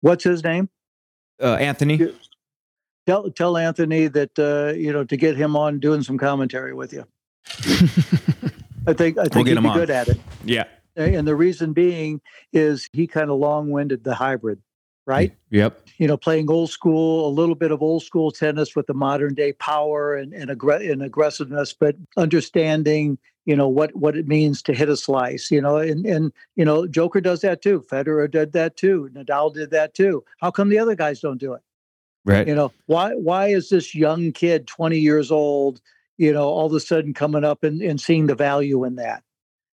What's his name? uh, anthony Tell tell Anthony that uh, you know to get him on doing some commentary with you. I think I think We'll he'd be on. good at it. yeah Eh, and the reason being is he kind of long-winded the hybrid, right? yep You know, playing old school, a little bit of old school tennis with the modern day power and and, aggre- and aggressiveness, but understanding you know what what it means to hit a slice. You know, and and you know, Joker does that too. Federer did that too. Nadal did that too. How come the other guys don't do it? right you know why why is this young kid 20 years old you know all of a sudden coming up and, and seeing the value in that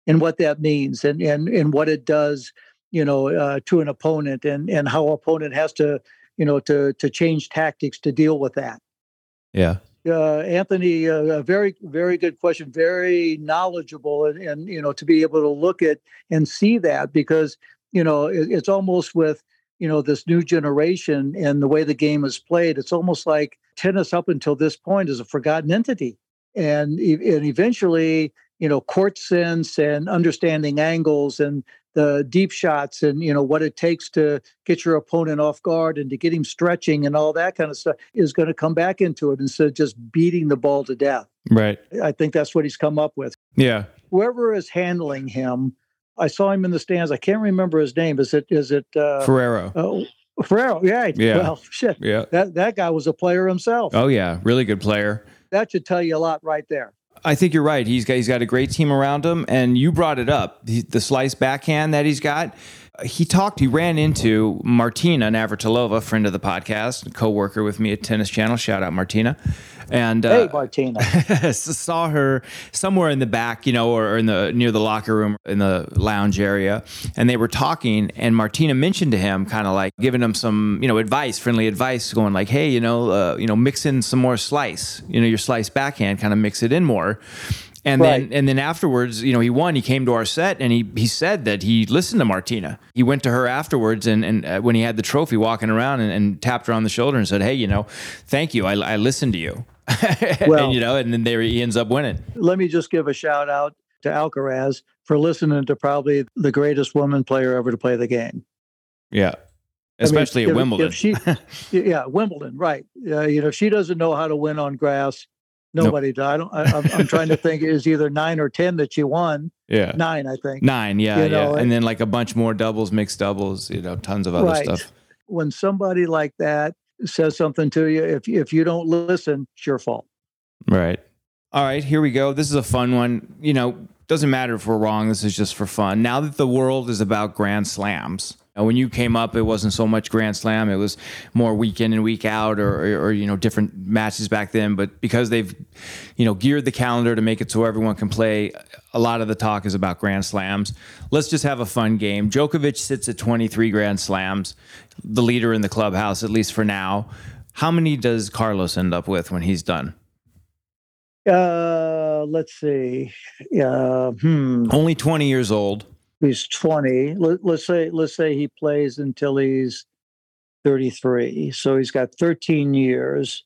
and what that means and and and what it does you know uh, to an opponent and and how opponent has to you know to to change tactics to deal with that yeah uh, Anthony, uh, a very, very good question. Very knowledgeable, and, and you know, to be able to look at and see that because you know it, it's almost with you know this new generation and the way the game is played. It's almost like tennis up until this point is a forgotten entity, and and eventually, you know, court sense and understanding angles and the deep shots and you know what it takes to get your opponent off guard and to get him stretching and all that kind of stuff is going to come back into it instead of just beating the ball to death. right I think that's what he's come up with. yeah Whoever is handling him, I saw him in the stands. I can't remember his name. Is it is it uh, ferrero oh, Ferrero? Yeah. Yeah. Well, shit. yeah That that guy was a player himself. oh yeah really good player That should tell you a lot right there. I think you're right. He's got he's got a great team around him, and you brought it up the, the slice backhand that he's got. He talked. He ran into Martina Navratilova, friend of the podcast, co-worker with me at Tennis Channel. Shout out Martina. And hey, uh, Martina. saw her somewhere in the back, you know, or in the near the locker room in the lounge area, and they were talking. And Martina mentioned to him, kind of like giving him some, you know, advice, friendly advice, going like, "Hey, you know, uh, you know, mix in some more slice, you know, your slice backhand, kind of mix it in more." And Right. then and then afterwards, you know, he won. He came to our set and he he said that he listened to Martina. He went to her afterwards and and uh, when he had the trophy, walking around and, and tapped her on the shoulder and said, "Hey, you know, thank you. I, I listened to you." Well- and, you know, and then there he ends up winning. Let me just give a shout out to Alcaraz for listening to probably the greatest woman player ever to play the game. Yeah, I mean, especially if- at Wimbledon. If she, yeah, Wimbledon, right? Uh, you know, she doesn't know how to win on grass. Nobody. I don't. I, I'm, I'm trying to think. Is either nine or ten that she won. yeah, Nine, I think. nine. Yeah, You yeah, know, and then like a bunch more doubles, mixed doubles. You know, tons of other Right. stuff. When somebody like that says something to you, if if you don't listen, it's your fault. Right. All right, here we go. This is a fun one. You know, doesn't matter if we're wrong. This is just for fun. Now that the world is about grand slams, uh, when you came up, it wasn't so much grand slam. It was more week in and week out, or, or, or you know, different matches back then. But because they've, you know, geared the calendar to make it so everyone can play, a lot of the talk is about grand slams. Let's just have a fun game. Djokovic sits at 23 grand slams, the leader in the clubhouse, at least for now. How many does Carlos end up with when he's done? Uh, let's see. Uh, hmm. Only 20 years old. He's 20. Let, let's say let's say he plays until he's 33. So he's got 13 years.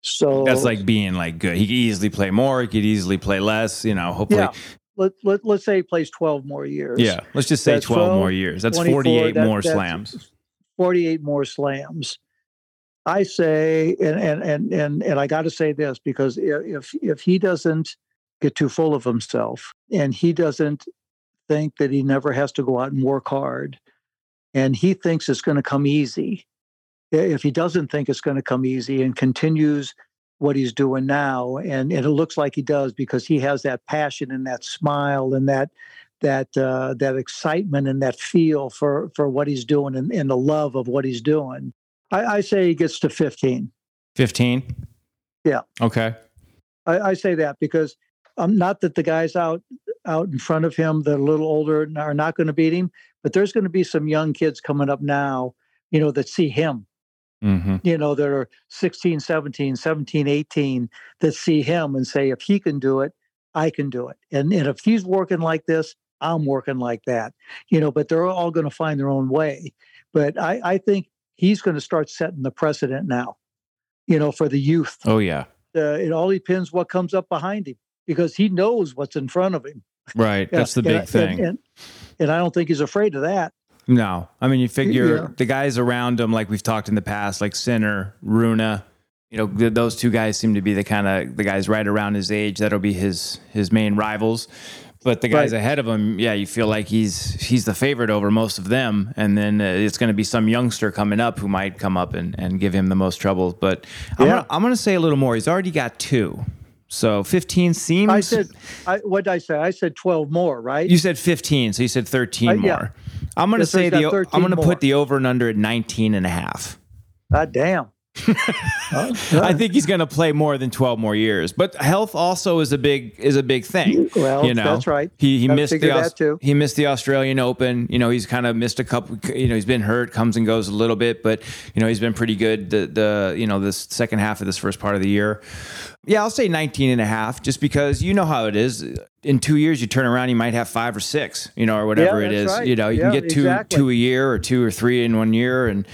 So That's like being like good. He could easily play more. He could easily play less. You know, hopefully. yeah. Let, let, let's say he plays 12 more years. Yeah. Let's just say That's 12, 12, more years. That's 48 that- more that's slams. 48 more slams. I say, and and and and, and I got to say this because if if he doesn't get too full of himself and he doesn't think that he never has to go out and work hard, and he thinks it's going to come easy, if he doesn't think it's going to come easy and continues what he's doing now, and, and it looks like he does because he has that passion and that smile and that that uh, that excitement and that feel for for what he's doing and, and the love of what he's doing. I, I say he gets to 15. 15? Yeah. Okay. I, I say that because um, not that the guys out out in front of him that are a little older are not going to beat him, but there's going to be some young kids coming up now, you know, that see him, Mm-hmm. you know, that are 16, 17, 17, 18, that see him and say, if he can do it, I can do it. And, and if he's working like this, I'm working like that, you know, but they're all going to find their own way. But I, I think he's going to start setting the precedent now, you know, for the youth. Oh yeah. Uh, it all depends what comes up behind him because he knows what's in front of him. Right. That's the big and, thing. And, and, and I don't think he's afraid of that. No, I mean you figure Yeah. the guys around him, like we've talked in the past, like Sinner, Rune. You know, th- those two guys seem to be the kind of the guys right around his age. That'll be his his main rivals. But the guys Right. ahead of him, yeah, you feel like he's he's the favorite over most of them. And then uh, it's going to be some youngster coming up who might come up and, and give him the most trouble. But I'm gonna, I'm going to say a little more. He's already got two, so 15 seems. I said, I, what did I say? I said 12 more, right? You said 15, so you said 13 Uh, more. yeah. I'm going to Yeah, so say the I'm going to put the over and under at 19 and a half. God damn. I think he's going to play more than 12 more years. But health also is a big is a big thing. Well, you know, that's right. He he Gotta missed the Aus- he missed the Australian Open. You know, he's kind of missed a couple. You know, he's been hurt, comes and goes a little bit, but you know, he's been pretty good. The the you know this second half of this first part of the year. Yeah, I'll say 19 and a half just because you know how it is. In two years, you turn around, you might have five or six, you know, or whatever it that's is. right. You know, you Yeah, can get two exactly. two a year or two or three in one year. And,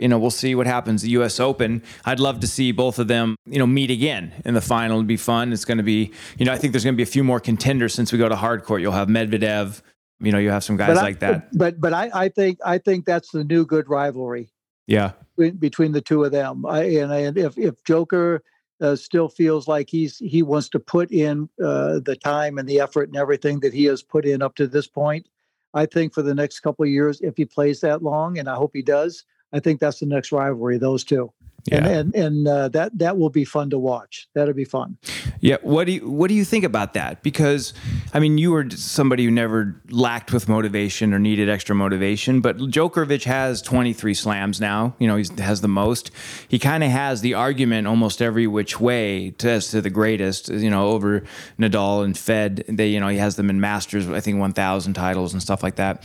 you know, we'll see what happens. The U.S. Open, I'd love to see both of them, you know, meet again in the final. It'd be fun. It's going to be, you know, I think there's going to be a few more contenders since we go to hard court. You'll have Medvedev, you know, you have some guys I- like that. But but I, I think I think that's the new good rivalry Yeah. between- between the two of them. I, and, and if if Joker uh, still feels like he's he wants to put in uh, the time and the effort and everything that he has put in up to this point, I think for the next couple of years, if he plays that long, and I hope he does, I think that's the next rivalry. Those two. And and and uh, that that will be fun to watch. That'll be fun. Yeah. What do you What do you think about that? Because, I mean, you were somebody who never lacked with motivation or needed extra motivation, but Djokovic has 23 slams now. You know, he has the most. He kind of has the argument almost every which way to, as to the greatest. You know, over Nadal and Fed. They, you know, he has them in Masters. I think 1,000 titles and stuff like that.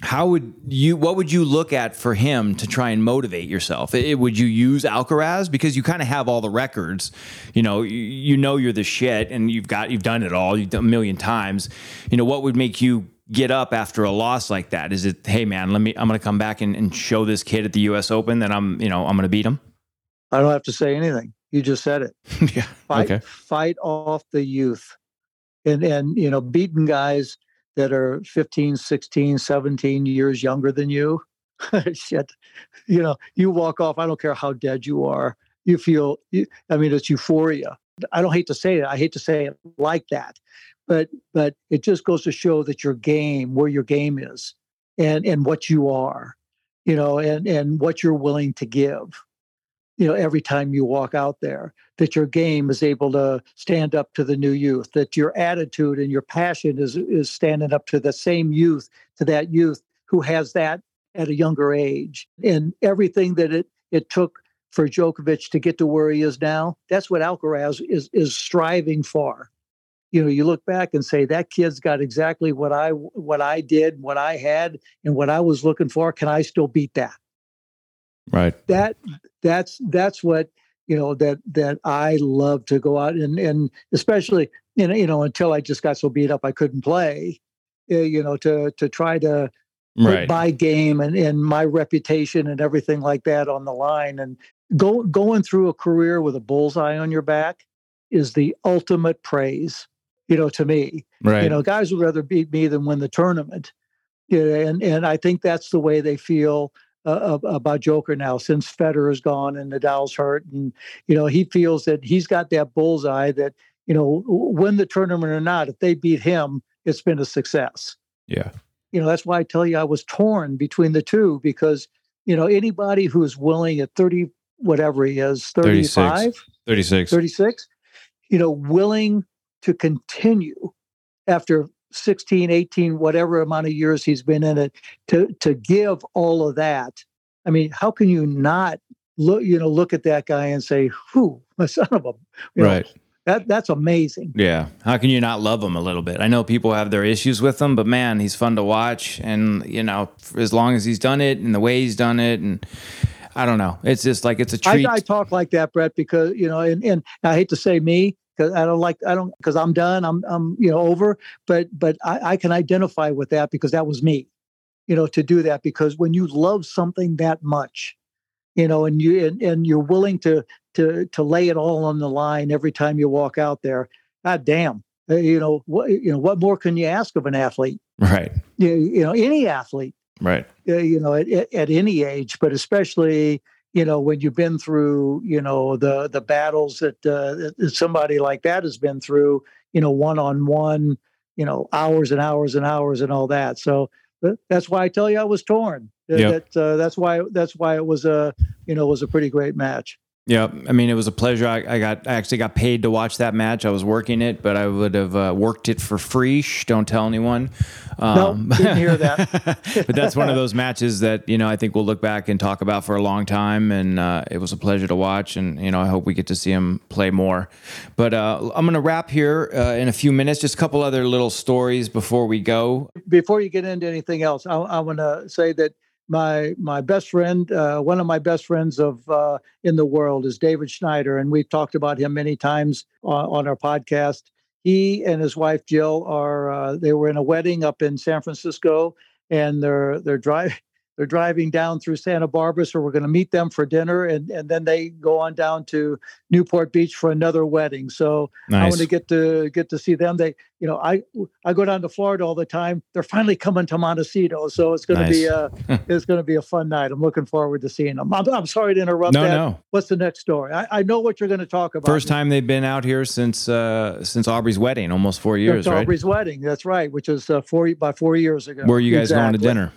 How would you? What would you look at for him to try and motivate yourself? I- would you use Alcaraz because you kind of have all the records? You know, you, you know you're the shit, and you've got you've done it all. You've done a million times. You know, what would make you get up after a loss like that? Is it, hey man, let me? I'm going to come back and, and show this kid at the U.S. Open that I'm, you know, I'm going to beat him. I don't have to say anything. You just said it. yeah. fight Okay. fight off the youth and and you know beating guys that are 15 16 17 years younger than you. Shit. You know you walk off i don't care how dead you are you feel i mean it's euphoria. I don't hate to say it i hate to say it like that but but it just goes to show that your game where your game is and and what you are you know and and what you're willing to give you know every time you walk out there that your game is able to stand up to the new youth that your attitude and your passion is is standing up to the same youth to that youth who has that at a younger age. And everything that it it took for Djokovic to get to where he is now that's what Alcaraz is is striving for. You know you look back and say that kid's got exactly what I what I did what I had and what I was looking for. Can I still beat that Right. that that's that's what you know that that I love to go out and and especially you know you know until I just got so beat up I couldn't play uh, you know to to try to put Right. my game and and my reputation and everything like that on the line and go going through a career with a bullseye on your back is the ultimate praise you know to me Right. you know guys would rather beat me than win the tournament yeah and and I think that's the way they feel uh, ab- about Joker now since Federer is gone and Nadal's hurt, and you know he feels that he's got that bullseye that you know win the tournament or not, if they beat him, it's been a success. yeah. You know that's why I tell you I was torn between the two because you know anybody who is willing at thirty whatever he is 35 36. 36 you know willing to continue after 16 18 whatever amount of years he's been in it to to give all of that i mean how can you not look you know look at that guy and say who my son of a you know, Right. that that's amazing Yeah. How can you not love him a little bit? I know people have their issues with him, but man, he's fun to watch. And, you know, as long as he's done it and the way he's done it, and I don't know. It's just like it's a I, treat. I talk like that brett because you know and, and i hate to say me because I don't like I don't because I'm done. I'm I'm you know over. But but I, I can identify with that because that was me, you know, to do that because when you love something that much, you know, and you and, and you're willing to to to lay it all on the line every time you walk out there. God damn, uh, you know what you know what more can you ask of an athlete? Right. You, you know any athlete. Right. Uh, you know at, at any age, but especially you know when you've been through you know the the battles that, uh, that somebody like that has been through you know one on one you know hours and hours and hours and all that. So that's why i tell you i was torn. Yep. that uh, that's why that's why it was a you know was a pretty great match yeah, I mean, it was a pleasure. I, I, got I actually got paid to watch that match. I was working it, but I would have uh, worked it for free. Shh, don't tell anyone. Um, no, didn't hear that. but that's one of those matches that you know I think we'll look back and talk about for a long time. And uh, it was a pleasure to watch, and you know I hope we get to see him play more. But uh, I'm going to wrap here uh, in a few minutes. Just a couple other little stories before we go. Before you get into anything else, I, I want to say that my my best friend, uh, one of my best friends of uh, in the world is David Schneider, and we've talked about him many times on, on our podcast. He and his wife Jill are uh, they were in a wedding up in San Francisco, and they're they're driving they're driving down through Santa Barbara, so we're going to meet them for dinner, and and then they go on down to Newport Beach for another wedding. So nice. I want to get to get to see them. They, you know, I I go down to Florida all the time. They're finally coming to Montecito, so it's going nice. to be a it's going to be a fun night. I'm looking forward to seeing them. I'm, I'm sorry to interrupt. No, that. no. What's the next story? I, I know what you're going to talk about. First time they've been out here since uh since Aubrey's wedding, almost four years, since right? Aubrey's wedding. That's right, which is uh, four by four years ago. Where are you guys exactly. going to dinner?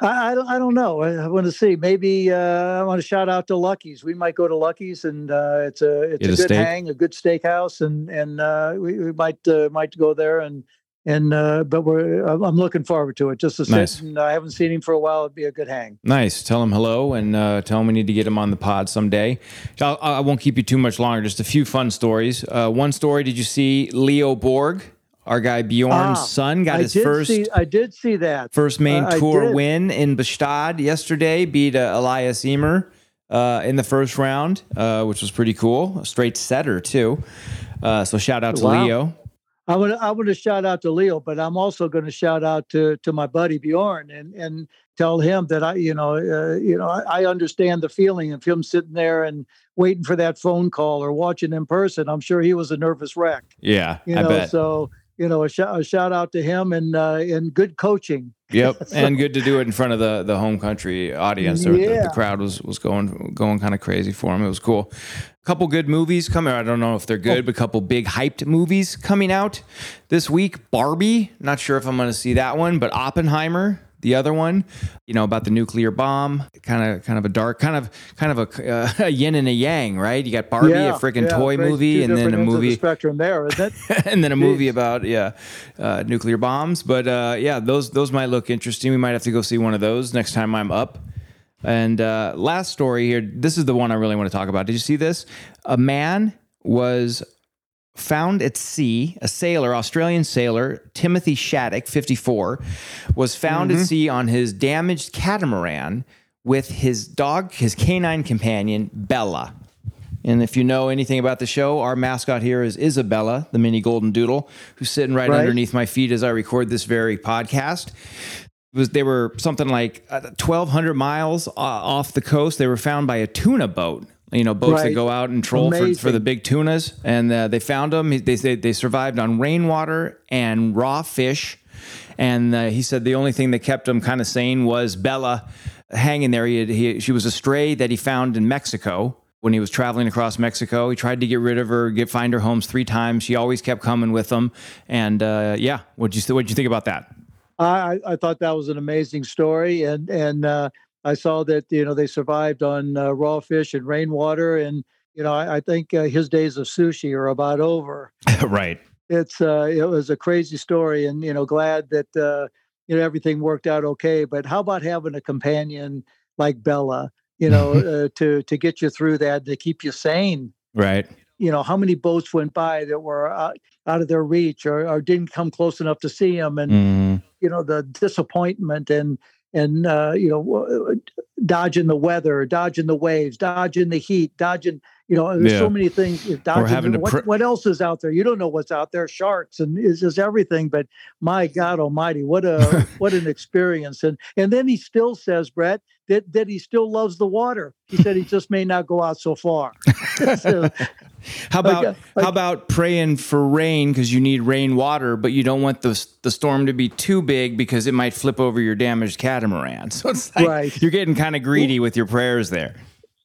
I, I, don't. I don't know. I, I want to see. Maybe uh, I want to shout out to Lucky's. We might go to Lucky's, and uh, it's a it's Get a, a good hang, a good steakhouse, and and uh, we, we might uh, might go there and and uh, but we're I'm looking forward to it. Just to nice. sit, and I haven't seen him for a while. It'd be a good hang. Nice. Tell him hello, and uh, tell him we need to get him on the pod someday. I'll, I will not keep you too much longer. Just a few fun stories. one story. Did you see Leo Borg? Our guy Bjorn's ah, son got I his first. See, I did see that first main uh, tour win in Bastad yesterday. Beat uh, Elias Ymer uh, in the first round, uh, which was pretty cool. A straight setter too. Uh, so shout out to wow. Leo. I want I would to shout out to Leo, but I'm also going to shout out to to my buddy Bjorn and and tell him that I you know uh, you know I, I, understand the feeling of him sitting there and waiting for that phone call or watching in person. I'm sure he was a nervous wreck. Yeah, you know. I bet. So you know, a, sh- a shout out to him and uh, and good coaching. Yep, so, and good to do it in front of the the home country audience. Yeah. The, the, crowd was was going going kind of crazy for him. It was cool. A couple good movies coming. I don't know if they're good, oh. but a couple big hyped movies coming out this week. Barbie. Not sure if I'm going to see that one, but Oppenheimer the other one, you know, about the nuclear bomb, kind of, kind of a dark, kind of, kind of a, uh, a yin and a yang, right? You got Barbie, yeah, a freaking yeah, toy movie, and then a movie the spectrum there, isn't it? and then a Jeez. movie about yeah, uh, nuclear bombs. But uh, yeah, those those might look interesting. We might have to go see one of those next time I'm up. And uh, last story here. This is the one I really want to talk about. Did you see this? A man was found at sea, a sailor, Australian sailor, Timothy Shaddock, 54, was found mm-hmm. at sea on his damaged catamaran with his dog, his canine companion, Bella. And if you know anything about the show, our mascot here is Isabella, the mini golden doodle, who's sitting right, right. underneath my feet as I record this very podcast. It was they were something like 1,200 uh, miles uh, off the coast. They were found by a tuna boat you know boats right. that go out and troll for, for the big tunas. And uh, they found them they, they, they survived on rainwater and raw fish. And uh, he said the only thing that kept him kind of sane was bella hanging there. He, had, he she was a stray that he found in mexico. When he was traveling across Mexico, he tried to get rid of her, get find her homes three times. She always kept coming with him, and uh, yeah, what you what you think about that? I, I thought that was an amazing story, and and uh, I saw that you know they survived on uh, raw fish and rainwater, and you know I, I think uh, his days of sushi are about over. right. It's uh, it was a crazy story, and you know glad that uh, you know everything worked out okay. But how about having a companion like Bella? You know, uh, to to get you through that, to keep you sane. Right. You know how many boats went by that were out, out of their reach or, or didn't come close enough to see them, and mm. you know the disappointment and and uh, you know dodging the weather, dodging the waves, dodging the heat, dodging You know, there's Yeah. so many things. Dodging, what, pr- what else is out there? You don't know what's out there. Sharks and it's just everything. But my God Almighty, what a what an experience! And and then he still says, Brett, that that he still loves the water. He said he just may not go out so far. So, How about Like, uh, how about praying for rain because you need rain water, but you don't want the the storm to be too big because it might flip over your damaged catamaran. So it's like Right. you're getting kind of greedy with your prayers there.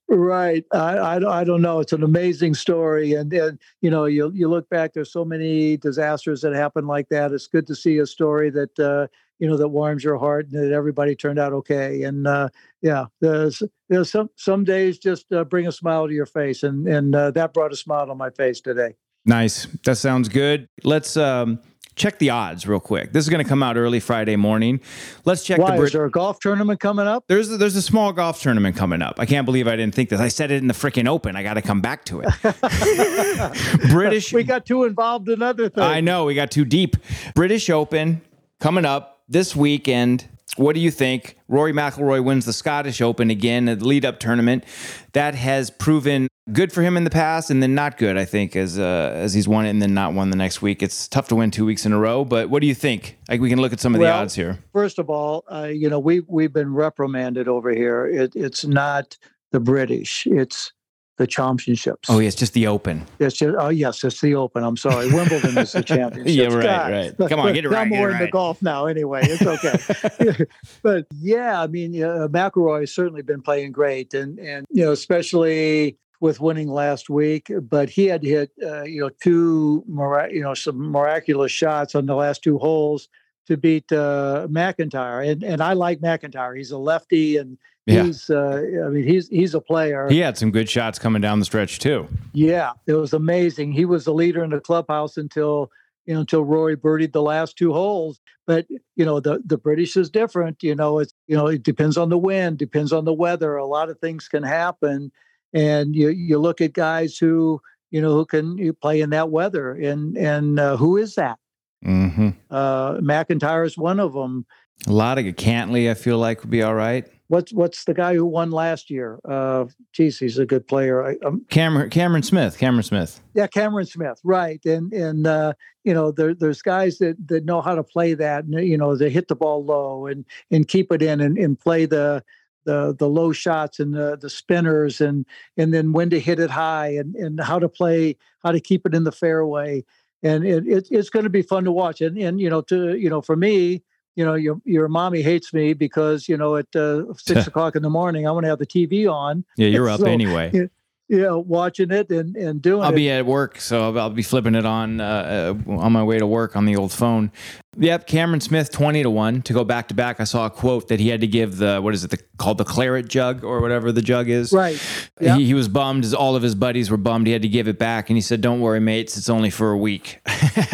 Right. I, I, don't- I don't know. It's an amazing story. And, and, you know, you, you look back, there's so many disasters that happen like that. It's good to see a story that, uh, you know, that warms your heart and that everybody turned out okay. And, uh, yeah, there's, there's some, some days just uh, bring a smile to your face. And, and uh, that brought a smile on my face today. Nice. That sounds good. Let's um, check the odds real quick. This is going to come out early Friday morning. Let's check Why? the is there a golf tournament coming up? There's a, there's a small golf tournament coming up. I can't believe I didn't think this. I said it in the freaking open. I got to come back to it. British. We got too involved in other things. I know we got too deep. British Open coming up this weekend. What do you think? Rory McIlroy wins the Scottish Open again, a lead-up tournament that has proven good for him in the past, and then not good. I think as uh, as he's won it and then not won the next week. It's tough to win two weeks in a row. But what do you think? Like we can look at some of the odds here. First of all, uh, you know, we we've been reprimanded over here. It, it's not the British; it's the championships. Oh, it's just the Open. It's just oh yes, it's the Open. I'm sorry, Wimbledon is the championship. Yeah, right, right. Come on, get it right, I'm more into right. golf now, anyway. It's okay. but yeah, I mean, uh, McIlroy has certainly been playing great, and and you know, especially with winning last week. But he had hit uh, you know two mira- you know some miraculous shots on the last two holes to beat uh, MacIntyre, and and I like MacIntyre. He's a lefty, and Yeah. he's uh, I mean he's he's a player. He had some good shots coming down the stretch too. Yeah, it was amazing. He was the leader in the clubhouse until you know until Rory birdied the last two holes. But you know the the British is different. You know it's you know it depends on the wind, depends on the weather. A lot of things can happen, and you you look at guys who you know who can you play in that weather, and and uh, who is that? Mm-hmm. Uh, MacIntyre is one of them. A lot of Cantlay, I feel like would be all right. What's what's the guy who won last year? Uh, geez, he's a good player. I, um, Cameron Cameron Smith. Cameron Smith. Yeah, Cameron Smith, right? And and uh, you know there there's guys that that know how to play that. and, You know, they hit the ball low and and keep it in and, and play the the the low shots and the the spinners and and then when to hit it high and and how to play how to keep it in the fairway. And it, it it's going to be fun to watch. And and you know to you know for me. You know, your your mommy hates me because you know at uh, six o'clock in the morning I want to have the TV on. Yeah, you're up anyway. Yeah, yeah, watching it and and doing I'll it. be at work, so I'll, I'll be flipping it on uh, uh, on my way to work on the old phone. Yep, Cameron Smith twenty to one to go back to back. I saw a quote that he had to give the what is it the, called the claret jug or whatever the jug is. Right. Yeah. He, he was bummed as all of his buddies were bummed. He had to give it back, and he said, "Don't worry, mates. It's only for a week."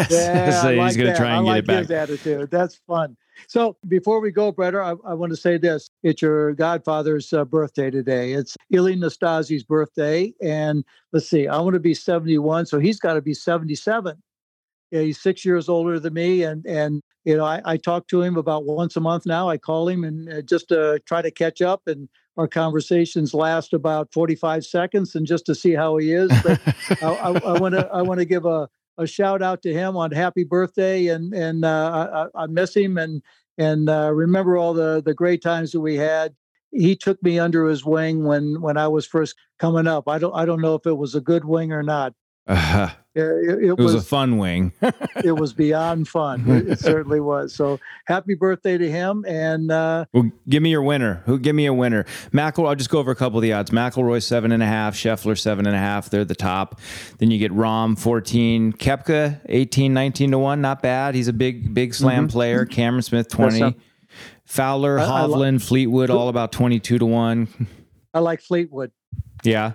Yeah, so he's like going to try and I get like it back. His attitude. That's fun. So before we go, Bretter, I, I want to say this. It's your godfather's uh, birthday today. It's Ilie Nastase's birthday. And let's see, I want to be 71. So he's got to be 77. Yeah, he's six years older than me. And, and you know, I, I talk to him about once a month now. I call him and uh, just to try to catch up. And our conversations last about 45 seconds and just to see how he is. But I want to I want to give a a shout out to him on happy birthday and and uh, I, I miss him and and uh, remember all the the great times that we had. He took me under his wing when when I was first coming up. I don't I don't know if it was a good wing or not. Uh, It, it, it was, a fun wing. it was beyond fun. It, it certainly was. So happy birthday to him and. Uh, Well, give me your winner. Who? Give me a winner. McIlroy. I'll just go over a couple of the odds. McIlroy seven and a half. Scheffler seven and a half. They're the top. Then you get Rahm fourteen. Koepka 18, 19 to one. Not bad. He's a big, big slam player. Cameron Smith twenty. Fowler, I- I li- Hovland, Fleetwood, all about twenty two to one. I like Fleetwood. Yeah.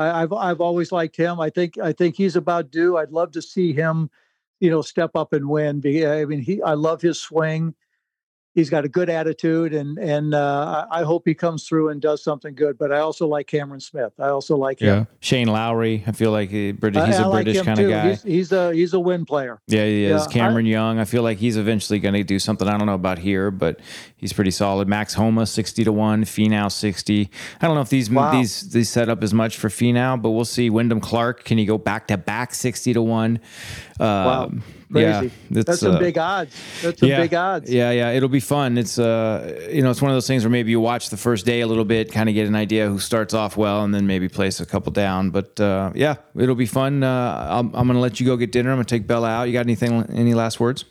I, I've I've always liked him. I think I think he's about due. I'd love to see him, you know, step up and win. I mean, he I love his swing. He's got a good attitude, and and uh, I hope he comes through and does something good. But I also like Cameron Smith. I also like Yeah, him. Shane Lowry. I feel like he, British, he's I, I a like British kind of guy. He's, he's a he's a win player. Yeah, he is. Yeah, I- Cameron Young. I feel like he's eventually going to do something. I don't know about here, but he's pretty solid. Max Homa, sixty to one. Finau, sixty. I don't know if these Wow. these these set up as much for Finau, but we'll see. Wyndham Clark, can he go back to back sixty to one? Wow, Um, crazy. Yeah, That's some uh, big odds. That's some yeah, big odds. Yeah, yeah, it'll be fun. It's uh, you know, it's one of those things where maybe you watch the first day a little bit, kind of get an idea who starts off well, and then maybe place a couple down. But uh, yeah, it'll be fun. Uh, I'm, I'm gonna let you go get dinner. I'm gonna take Bella out. You got anything? Any last words?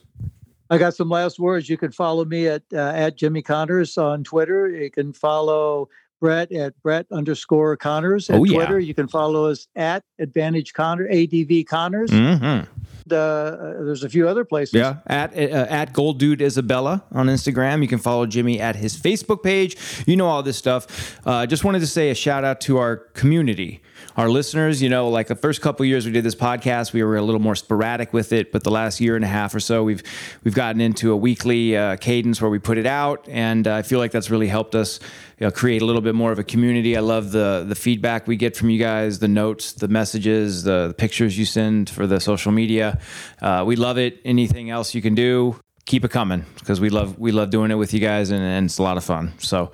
I got some last words. You can follow me at uh, at Jimmy Connors on Twitter. You can follow Brett at Brett underscore Connors at Oh, yeah. Twitter. You can follow us at Advantage Connor ADV Connors. Mm-hmm. Uh, there's a few other places. Yeah, at uh, at Gold Dude Isabella on Instagram. You can follow Jimmy at his Facebook page. You know all this stuff. Uh, just wanted to say a shout out to our community, our listeners. You know, like the first couple years we did this podcast, we were a little more sporadic with it, but the last year and a half or so, we've we've gotten into a weekly uh, cadence where we put it out, and uh, I feel like that's really helped us. You know, create a little bit more of a community. I love the the feedback we get from you guys, the notes, the messages, the, the pictures you send for the social media. Uh, we love it. Anything else you can do, keep it coming because we love we love doing it with you guys, and, and it's a lot of fun. So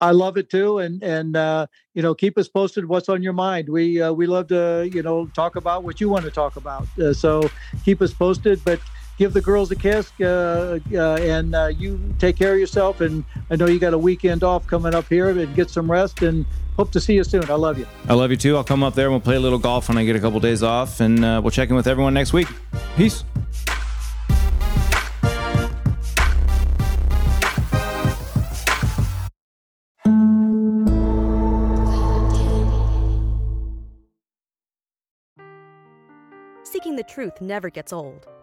I love it too, and and uh, you know, keep us posted. What's on your mind? We uh, we love to you know talk about what you want to talk about. Uh, so keep us posted, but give the girls a kiss, uh, uh, and uh, you take care of yourself. And I know you got a weekend off coming up here, and get some rest. And hope to see you soon. I love you. I love you too. I'll come up there and we'll play a little golf when I get a couple days off, and uh, we'll check in with everyone next week. Peace. Seeking the truth never gets old.